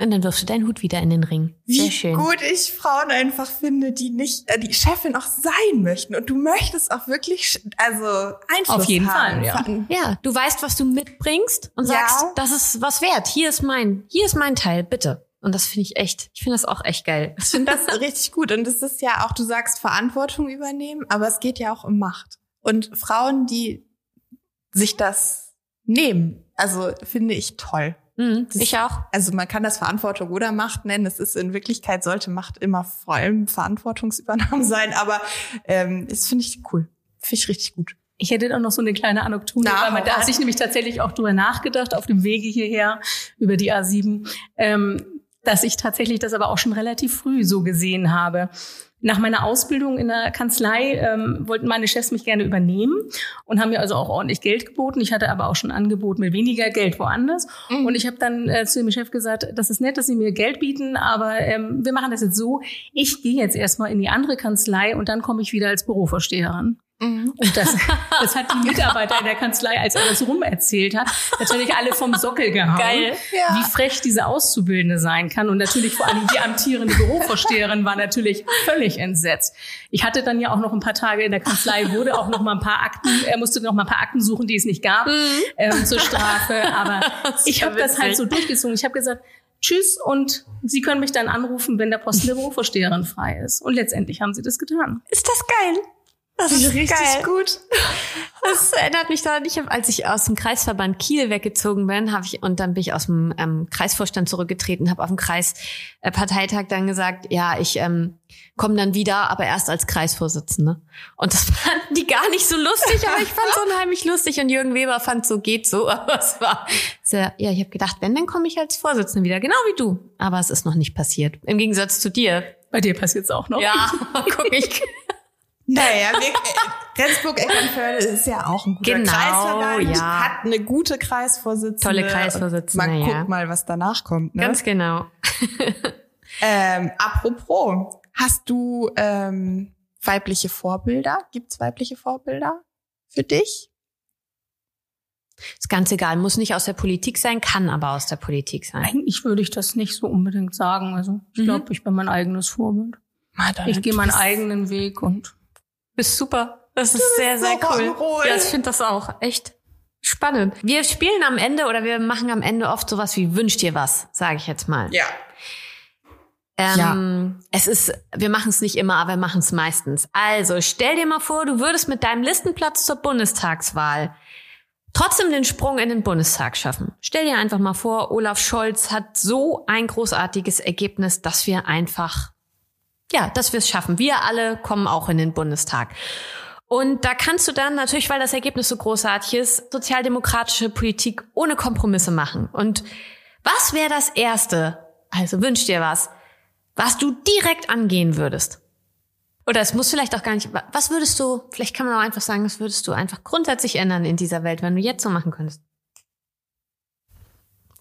Speaker 2: Und dann wirfst du deinen Hut wieder in den Ring. Sehr
Speaker 3: Wie
Speaker 2: schön.
Speaker 3: gut ich Frauen einfach finde, die nicht äh, die Chefin auch sein möchten. Und du möchtest auch wirklich also Einfluss
Speaker 4: Auf jeden
Speaker 3: haben.
Speaker 4: Fall, ja.
Speaker 2: ja. Du weißt, was du mitbringst und sagst, ja. das ist was wert. Hier ist mein, hier ist mein Teil, bitte. Und das finde ich echt, ich finde das auch echt geil.
Speaker 3: Ich finde das richtig gut. Und es ist ja auch, du sagst Verantwortung übernehmen, aber es geht ja auch um Macht. Und Frauen, die sich das nehmen, also finde ich toll.
Speaker 2: Mhm, ich auch.
Speaker 3: Also man kann das Verantwortung oder Macht nennen. Es ist in Wirklichkeit sollte Macht immer vor allem Verantwortungsübernahme sein, aber ähm, das finde ich cool. Finde ich richtig gut.
Speaker 4: Ich hätte auch noch so eine kleine Anekdote, Na, weil man, da hatte ich nämlich tatsächlich auch drüber nachgedacht auf dem Wege hierher über die A7, ähm, dass ich tatsächlich das aber auch schon relativ früh so gesehen habe. Nach meiner Ausbildung in der Kanzlei ähm, wollten meine Chefs mich gerne übernehmen und haben mir also auch ordentlich Geld geboten. Ich hatte aber auch schon Angebot mit weniger Geld woanders. Mhm. Und ich habe dann äh, zu dem Chef gesagt, das ist nett, dass Sie mir Geld bieten, aber ähm, wir machen das jetzt so. Ich gehe jetzt erstmal in die andere Kanzlei und dann komme ich wieder als Bürovorsteherin. Mhm. Und das, das hat die Mitarbeiter in der Kanzlei, als er das rum erzählt hat, natürlich alle vom Sockel gehauen, Geil. Ja. wie frech diese Auszubildende sein kann. Und natürlich vor allem die amtierende Bürovorsteherin war natürlich völlig entsetzt. Ich hatte dann ja auch noch ein paar Tage in der Kanzlei, wurde auch noch mal ein paar Akten, er musste noch mal ein paar Akten suchen, die es nicht gab mhm. ähm, zur Strafe. Aber ich habe das halt so durchgezogen. Ich habe gesagt, Tschüss und Sie können mich dann anrufen, wenn der Posten der Bürovorsteherin frei ist. Und letztendlich haben Sie das getan.
Speaker 3: Ist das geil?
Speaker 2: Das ist
Speaker 3: richtig
Speaker 2: geil.
Speaker 3: gut.
Speaker 2: Das erinnert mich daran, ich hab, als ich aus dem Kreisverband Kiel weggezogen bin, habe ich und dann bin ich aus dem ähm, Kreisvorstand zurückgetreten, habe auf dem Kreisparteitag dann gesagt, ja, ich ähm, komme dann wieder, aber erst als Kreisvorsitzende. Und das fanden die gar nicht so lustig, aber ich fand es unheimlich lustig und Jürgen Weber fand so geht so, aber es war sehr, ja, ich habe gedacht, wenn dann komme ich als Vorsitzende wieder, genau wie du. Aber es ist noch nicht passiert. Im Gegensatz zu dir.
Speaker 4: Bei dir passiert es auch noch.
Speaker 2: Ja, guck ich.
Speaker 3: Naja, wir, äh, Rendsburg-Eckernförde ist ja auch ein guter
Speaker 2: Genau,
Speaker 3: Kreisverband,
Speaker 2: ja.
Speaker 3: hat eine gute Kreisvorsitzende.
Speaker 2: Tolle Kreisvorsitzende,
Speaker 3: Man
Speaker 2: ja.
Speaker 3: guckt mal, was danach kommt. Ne?
Speaker 2: Ganz genau.
Speaker 3: Ähm, apropos, hast du ähm, weibliche Vorbilder? Gibt's weibliche Vorbilder für dich?
Speaker 2: Ist ganz egal, muss nicht aus der Politik sein, kann aber aus der Politik sein.
Speaker 4: Eigentlich würde ich das nicht so unbedingt sagen. Also ich
Speaker 2: Mhm.
Speaker 4: glaube, ich bin mein eigenes Vorbild.
Speaker 3: Madonna,
Speaker 4: Ich gehe meinen eigenen Weg und
Speaker 2: Bist super. Das ist sehr,
Speaker 3: so
Speaker 2: sehr cool.
Speaker 3: Rock'n'Roll.
Speaker 2: Ja, ich finde das auch echt spannend. Wir spielen am Ende oder wir machen am Ende oft sowas wie wünsch dir was, sage ich jetzt mal.
Speaker 3: Ja.
Speaker 2: Ähm, Es ist, wir machen es nicht immer, aber wir machen es meistens. Also stell dir mal vor, du würdest mit deinem Listenplatz zur Bundestagswahl trotzdem den Sprung in den Bundestag schaffen. Stell dir einfach mal vor, Olaf Scholz hat so ein großartiges Ergebnis, dass wir einfach, ja, dass wir es schaffen. Wir alle kommen auch in den Bundestag. Und da kannst du dann natürlich, weil das Ergebnis so großartig ist, sozialdemokratische Politik ohne Kompromisse machen. Und was wäre das Erste, also wünsch dir was, was du direkt angehen würdest? Oder es muss vielleicht auch gar nicht, was würdest du, vielleicht kann man auch einfach sagen, was würdest du einfach grundsätzlich ändern in dieser Welt, wenn du jetzt so machen könntest?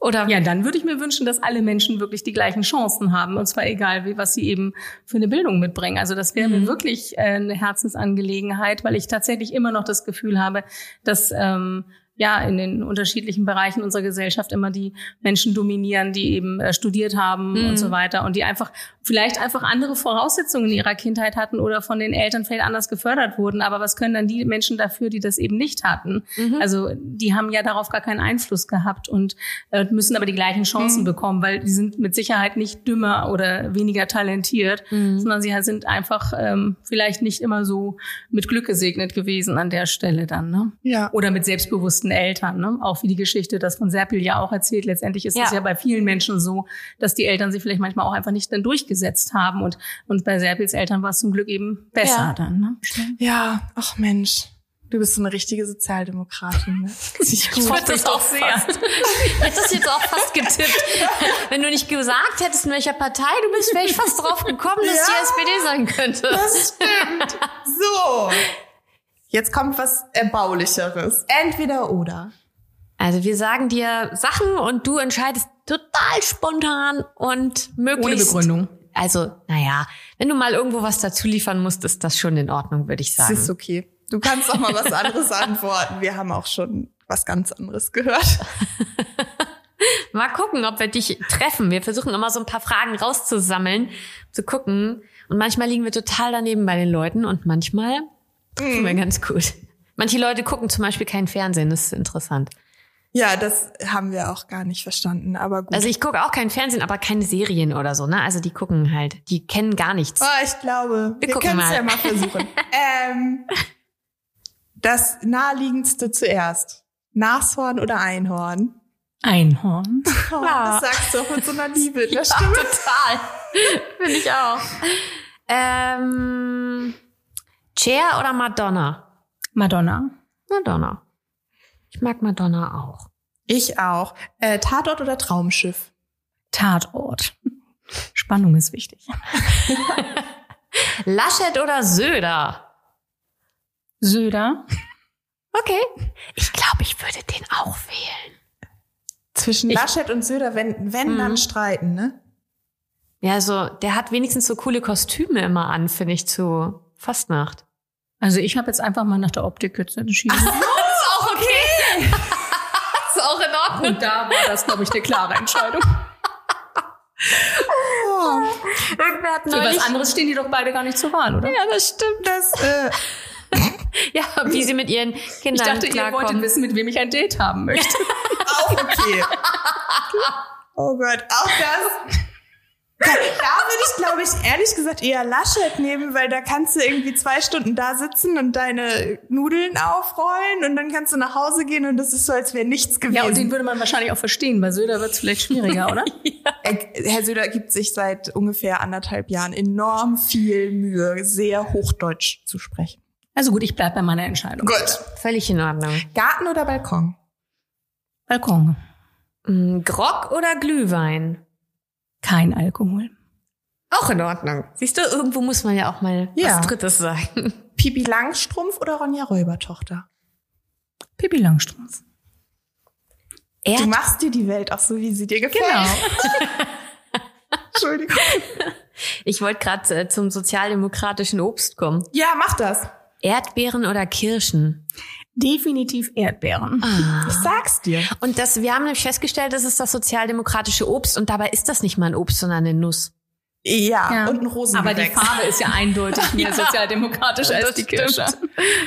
Speaker 2: Oder
Speaker 4: ja, dann würde ich mir wünschen, dass alle Menschen wirklich die gleichen Chancen haben. Und zwar egal, wie, was sie eben für eine Bildung mitbringen. Also das wäre
Speaker 2: Mhm.
Speaker 4: mir wirklich äh, eine Herzensangelegenheit, weil ich tatsächlich immer noch das Gefühl habe, dass ähm, ja in den unterschiedlichen Bereichen unserer Gesellschaft immer die Menschen dominieren, die eben äh, studiert haben
Speaker 2: Mhm.
Speaker 4: und so weiter und die einfach vielleicht einfach andere Voraussetzungen in ihrer Kindheit hatten oder von den Eltern vielleicht anders gefördert wurden. Aber was können dann die Menschen dafür, die das eben nicht hatten?
Speaker 2: Mhm.
Speaker 4: Also die haben ja darauf gar keinen Einfluss gehabt und äh, müssen aber die gleichen Chancen bekommen, weil die sind mit Sicherheit nicht dümmer oder weniger talentiert, sondern sie sind einfach ähm, vielleicht nicht immer so mit Glück gesegnet gewesen an der Stelle dann. Ne?
Speaker 3: Ja.
Speaker 4: Oder mit selbstbewussten Eltern, ne? auch wie die Geschichte das von Serpil ja auch erzählt. Letztendlich ist es
Speaker 2: Ja.
Speaker 4: ja bei vielen Menschen so, dass die Eltern sich vielleicht manchmal auch einfach nicht dann durchgesetzt haben und, und bei Serpils Eltern war es zum Glück eben besser
Speaker 2: Ja.
Speaker 4: dann. Ne?
Speaker 3: Ja, ach Mensch. Du bist so eine richtige Sozialdemokratin. Ne?
Speaker 2: Ich finde das auch sehr. Ich hätte das jetzt auch fast getippt. Wenn du nicht gesagt hättest, in welcher Partei du bist, wäre ich fast drauf gekommen, dass
Speaker 3: Ja.
Speaker 2: die SPD sein könnte.
Speaker 3: Das stimmt. So. Jetzt kommt was Erbaulicheres. Entweder oder.
Speaker 2: Also wir sagen dir Sachen und du entscheidest total spontan und
Speaker 4: Ohne
Speaker 2: möglichst.
Speaker 4: Begründung.
Speaker 2: Also, naja, wenn du mal irgendwo was dazu liefern musst, ist das schon in Ordnung, würde ich
Speaker 3: Das
Speaker 2: sagen.
Speaker 3: ist okay. Du kannst auch mal was anderes antworten. Wir haben auch schon was ganz anderes gehört.
Speaker 2: Mal gucken, ob wir dich treffen. Wir versuchen immer so ein paar Fragen rauszusammeln, zu gucken. Und manchmal liegen wir total daneben bei den Leuten und manchmal treffen wir ganz gut. Manche Leute gucken zum Beispiel kein Fernsehen, das ist interessant.
Speaker 3: Ja, das haben wir auch gar nicht verstanden, aber gut.
Speaker 2: Also ich gucke auch kein Fernsehen, aber keine Serien oder so, ne? Also die gucken halt, die kennen gar nichts.
Speaker 3: Ah, ich glaube, wir,
Speaker 2: gucken
Speaker 3: können es ja mal versuchen. ähm, das naheliegendste zuerst. Nashorn oder Einhorn?
Speaker 4: Einhorn.
Speaker 3: Oh,
Speaker 2: Ja.
Speaker 3: Das sagst du auch mit so einer Liebe in der Stimme.
Speaker 2: total. Finde ich auch. Ähm, Cher oder Madonna?
Speaker 4: Madonna.
Speaker 2: Madonna. Ich mag Madonna auch.
Speaker 3: Ich auch. Äh, Tatort oder Traumschiff?
Speaker 4: Tatort. Spannung ist wichtig.
Speaker 2: Laschet oder Söder?
Speaker 4: Söder.
Speaker 2: Okay. Ich glaube, ich würde den auch wählen.
Speaker 3: Zwischen
Speaker 4: Ich-
Speaker 3: Laschet und Söder, wenn, wenn
Speaker 2: Mhm.
Speaker 3: dann streiten, ne?
Speaker 2: Ja, so, der hat wenigstens so coole Kostüme immer an, finde ich, zu Fastnacht.
Speaker 4: Also ich habe jetzt einfach mal nach der Optik jetzt entschieden.
Speaker 2: ist auch okay. ist auch in Ordnung.
Speaker 4: Und da war das, glaube ich, eine klare Entscheidung.
Speaker 2: Irgendwer hat
Speaker 4: Für was anderes stehen die doch beide gar nicht zur Wahl, oder?
Speaker 2: Ja, das stimmt.
Speaker 3: Das, äh,
Speaker 2: Ja, wie sie mit ihren
Speaker 4: Ich
Speaker 2: Kindern
Speaker 4: dachte, ihr wolltet
Speaker 2: klarkommen.
Speaker 4: wissen, mit wem ich ein Date haben möchte.
Speaker 3: auch okay. oh Gott, auch das. Da würde ich glaube ich, ehrlich gesagt eher Laschet nehmen, weil da kannst du irgendwie zwei Stunden da sitzen und deine Nudeln aufrollen und dann kannst du nach Hause gehen und das ist so, als wäre nichts gewesen.
Speaker 4: Ja, und den würde man wahrscheinlich auch verstehen. Bei Söder wird es vielleicht schwieriger, oder?
Speaker 3: Äh, Herr Söder gibt sich seit ungefähr anderthalb Jahren enorm viel Mühe, sehr Hochdeutsch zu sprechen.
Speaker 4: Also gut, ich bleib bei meiner Entscheidung.
Speaker 3: Gut.
Speaker 2: Völlig in Ordnung.
Speaker 3: Garten oder Balkon?
Speaker 4: Balkon.
Speaker 2: Mm, Grog oder Glühwein?
Speaker 4: Kein Alkohol.
Speaker 2: Auch in Ordnung. Siehst du, irgendwo muss man ja auch mal
Speaker 3: Ja.
Speaker 2: was Drittes sagen.
Speaker 3: Pipi Langstrumpf oder Ronja Räubertochter?
Speaker 4: Pippi Langstrumpf.
Speaker 3: Du
Speaker 2: Erd
Speaker 3: machst dir die Welt auch so, wie sie dir gefällt.
Speaker 4: Genau.
Speaker 3: Entschuldigung.
Speaker 2: ich wollte gerade äh, zum sozialdemokratischen Obst kommen.
Speaker 3: Ja, mach das.
Speaker 2: Erdbeeren oder Kirschen?
Speaker 4: Definitiv Erdbeeren.
Speaker 3: Ich sag's dir.
Speaker 2: Und das, wir haben nämlich festgestellt, das ist das sozialdemokratische Obst und dabei ist das nicht mal ein Obst, sondern eine Nuss.
Speaker 3: Ja,
Speaker 4: Ja.
Speaker 3: und ein Rosen.
Speaker 4: Aber die Farbe ist ja eindeutig mehr sozialdemokratisch als die Kirsche.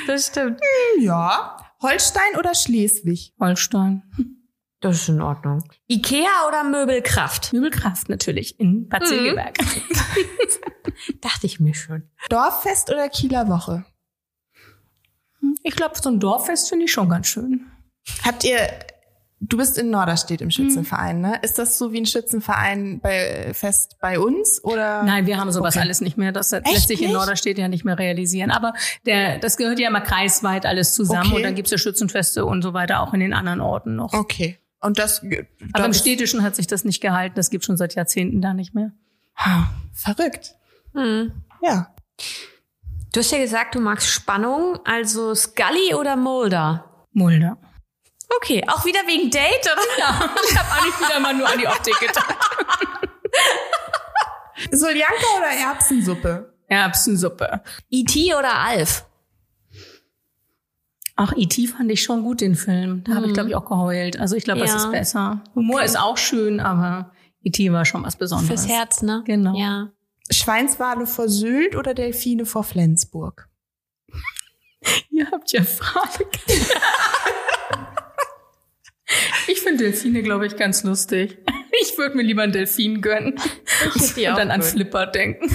Speaker 2: Das stimmt.
Speaker 3: Ja. Holstein oder Schleswig?
Speaker 4: Holstein.
Speaker 2: Das ist in Ordnung. Ikea oder Möbelkraft?
Speaker 4: Möbelkraft natürlich in Bad Segeberg.
Speaker 2: Dachte ich mir schon.
Speaker 3: Dorffest oder Kieler Woche?
Speaker 4: Ich glaube, so ein Dorffest finde ich schon ganz schön.
Speaker 3: Habt ihr, du bist in Norderstedt im Schützenverein, ne? Ist das so wie ein Schützenverein bei, fest bei uns oder?
Speaker 4: Nein, wir haben sowas
Speaker 3: Okay.
Speaker 4: alles nicht mehr. Das
Speaker 3: Echt
Speaker 4: lässt sich in
Speaker 3: nicht?
Speaker 4: Norderstedt ja nicht mehr realisieren. Aber der, das gehört ja immer kreisweit alles zusammen.
Speaker 3: Okay.
Speaker 4: Und dann gibt's ja Schützenfeste und so weiter auch in den anderen Orten noch.
Speaker 3: Okay. Und das,
Speaker 4: Aber im Städtischen hat sich das nicht gehalten. Das gibt schon seit Jahrzehnten da nicht mehr.
Speaker 3: Ha, verrückt.
Speaker 2: Hm.
Speaker 3: Ja.
Speaker 2: Du hast ja gesagt, du magst Spannung, also Scully oder Mulder?
Speaker 4: Mulder.
Speaker 2: Okay, auch wieder wegen Date, oder?
Speaker 4: Ja, ich habe eigentlich wieder mal nur an die Optik gedacht.
Speaker 3: Soljanka oder Erbsensuppe?
Speaker 4: Erbsensuppe.
Speaker 2: E.T. oder Alf?
Speaker 4: Ach, E.T. fand ich schon gut, den Film. Da habe ich, glaube ich, auch geheult. Also ich glaube, das
Speaker 2: Ja.
Speaker 4: ist besser. Humor ist auch schön, aber E.T. war schon was Besonderes.
Speaker 2: Fürs Herz, ne?
Speaker 4: Genau.
Speaker 2: Ja.
Speaker 3: Schweinswale vor Sylt oder Delfine vor Flensburg?
Speaker 4: Ihr habt ja Fragen. ich finde Delfine, glaube ich, ganz lustig. Ich würde mir lieber einen Delfin gönnen
Speaker 2: die
Speaker 4: und
Speaker 2: auch
Speaker 4: dann an
Speaker 2: gut.
Speaker 4: Flipper denken.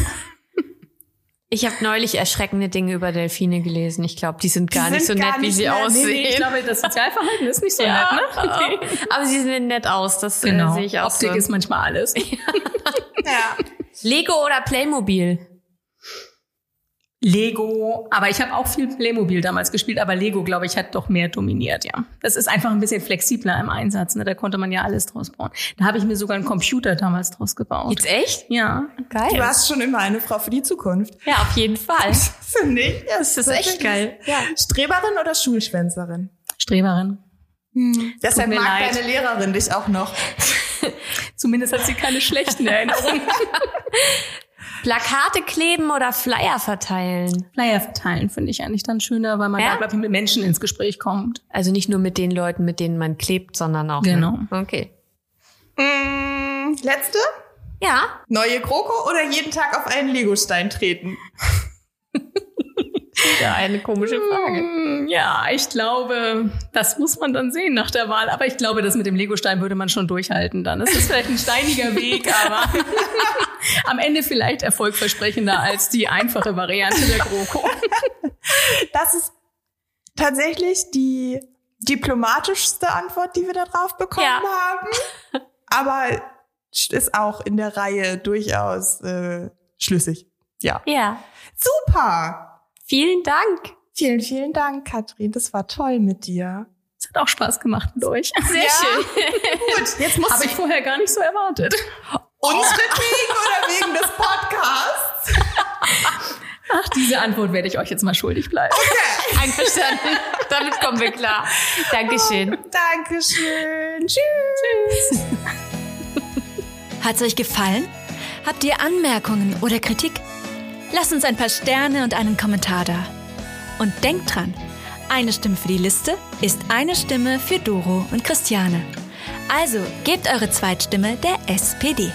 Speaker 2: Ich habe neulich erschreckende Dinge über Delfine gelesen. Ich glaube, die sind gar
Speaker 3: Die
Speaker 2: nicht
Speaker 3: sind
Speaker 2: so
Speaker 3: gar
Speaker 2: nett, wie
Speaker 3: nicht
Speaker 2: sie
Speaker 3: nett. Nee, nee,
Speaker 2: aussehen.
Speaker 4: Ich glaube, das Sozialverhalten ist nicht so
Speaker 2: ja,
Speaker 4: nett, ne? Okay.
Speaker 2: aber sie sehen nett aus. Das äh,
Speaker 4: Genau.
Speaker 2: sehe ich auch
Speaker 4: Optik
Speaker 2: so.
Speaker 4: ist manchmal alles.
Speaker 3: Ja.
Speaker 2: Lego oder Playmobil?
Speaker 4: Lego, aber ich habe auch viel Playmobil damals gespielt, aber Lego, glaube ich, hat doch mehr dominiert, ja. Das ist einfach ein bisschen flexibler im Einsatz, ne? Da konnte man ja alles draus bauen. Da habe ich mir sogar einen Computer damals draus gebaut.
Speaker 2: Jetzt echt?
Speaker 4: Ja.
Speaker 2: Geil.
Speaker 3: Du warst schon immer eine Frau für die Zukunft.
Speaker 2: ja, auf jeden Fall.
Speaker 3: Finde ich. Ja,
Speaker 2: Das ist echt geil. Ja.
Speaker 3: Streberin oder Schulschwänzerin?
Speaker 4: Streberin.
Speaker 3: Deshalb
Speaker 4: mir
Speaker 3: mag
Speaker 4: leid.
Speaker 3: deine Lehrerin dich auch noch.
Speaker 4: Zumindest hat sie keine schlechten Erinnerungen.
Speaker 2: Plakate kleben oder Flyer verteilen?
Speaker 4: Flyer verteilen finde ich eigentlich dann schöner, weil man
Speaker 2: Ja?
Speaker 4: da, glaube ich, mit Menschen ins Gespräch kommt.
Speaker 2: Also nicht nur mit den Leuten, mit denen man klebt, sondern auch.
Speaker 4: Genau.
Speaker 2: Ne? Okay.
Speaker 3: Mm, letzte?
Speaker 2: Ja.
Speaker 3: Neue GroKo oder jeden Tag auf einen Legostein treten?
Speaker 2: Ja, eine komische Frage.
Speaker 4: Hm, Ja, ich glaube, das muss man dann sehen nach der Wahl. Aber ich glaube, das mit dem Legostein würde man schon durchhalten dann. Es ist vielleicht ein steiniger Weg, aber am Ende vielleicht erfolgversprechender als die einfache Variante der GroKo.
Speaker 3: Das ist tatsächlich die diplomatischste Antwort, die wir da drauf bekommen
Speaker 2: Ja.
Speaker 3: haben. Aber ist auch in der Reihe durchaus äh, schlüssig. Ja.
Speaker 2: Ja.
Speaker 3: Super.
Speaker 2: Vielen Dank.
Speaker 3: Vielen, vielen Dank, Katrin. Das war toll mit dir.
Speaker 4: Es hat auch Spaß gemacht mit euch.
Speaker 2: Sehr
Speaker 3: Ja.
Speaker 2: schön.
Speaker 3: Gut, jetzt muss
Speaker 4: Habe ich vorher gar nicht so erwartet.
Speaker 3: unsretwegen oder wegen des Podcasts?
Speaker 4: Ach, diese Antwort werde ich euch jetzt mal schuldig bleiben.
Speaker 2: Einverstanden. Damit kommen wir klar. Dankeschön.
Speaker 3: Dankeschön. Tschüss.
Speaker 1: Hat's euch gefallen? Habt ihr Anmerkungen oder Kritik? Lasst uns ein paar Sterne und einen Kommentar da. Und denkt dran, eine Stimme für die Liste ist eine Stimme für Doro und Christiane. Also gebt eure Zweitstimme der SPD.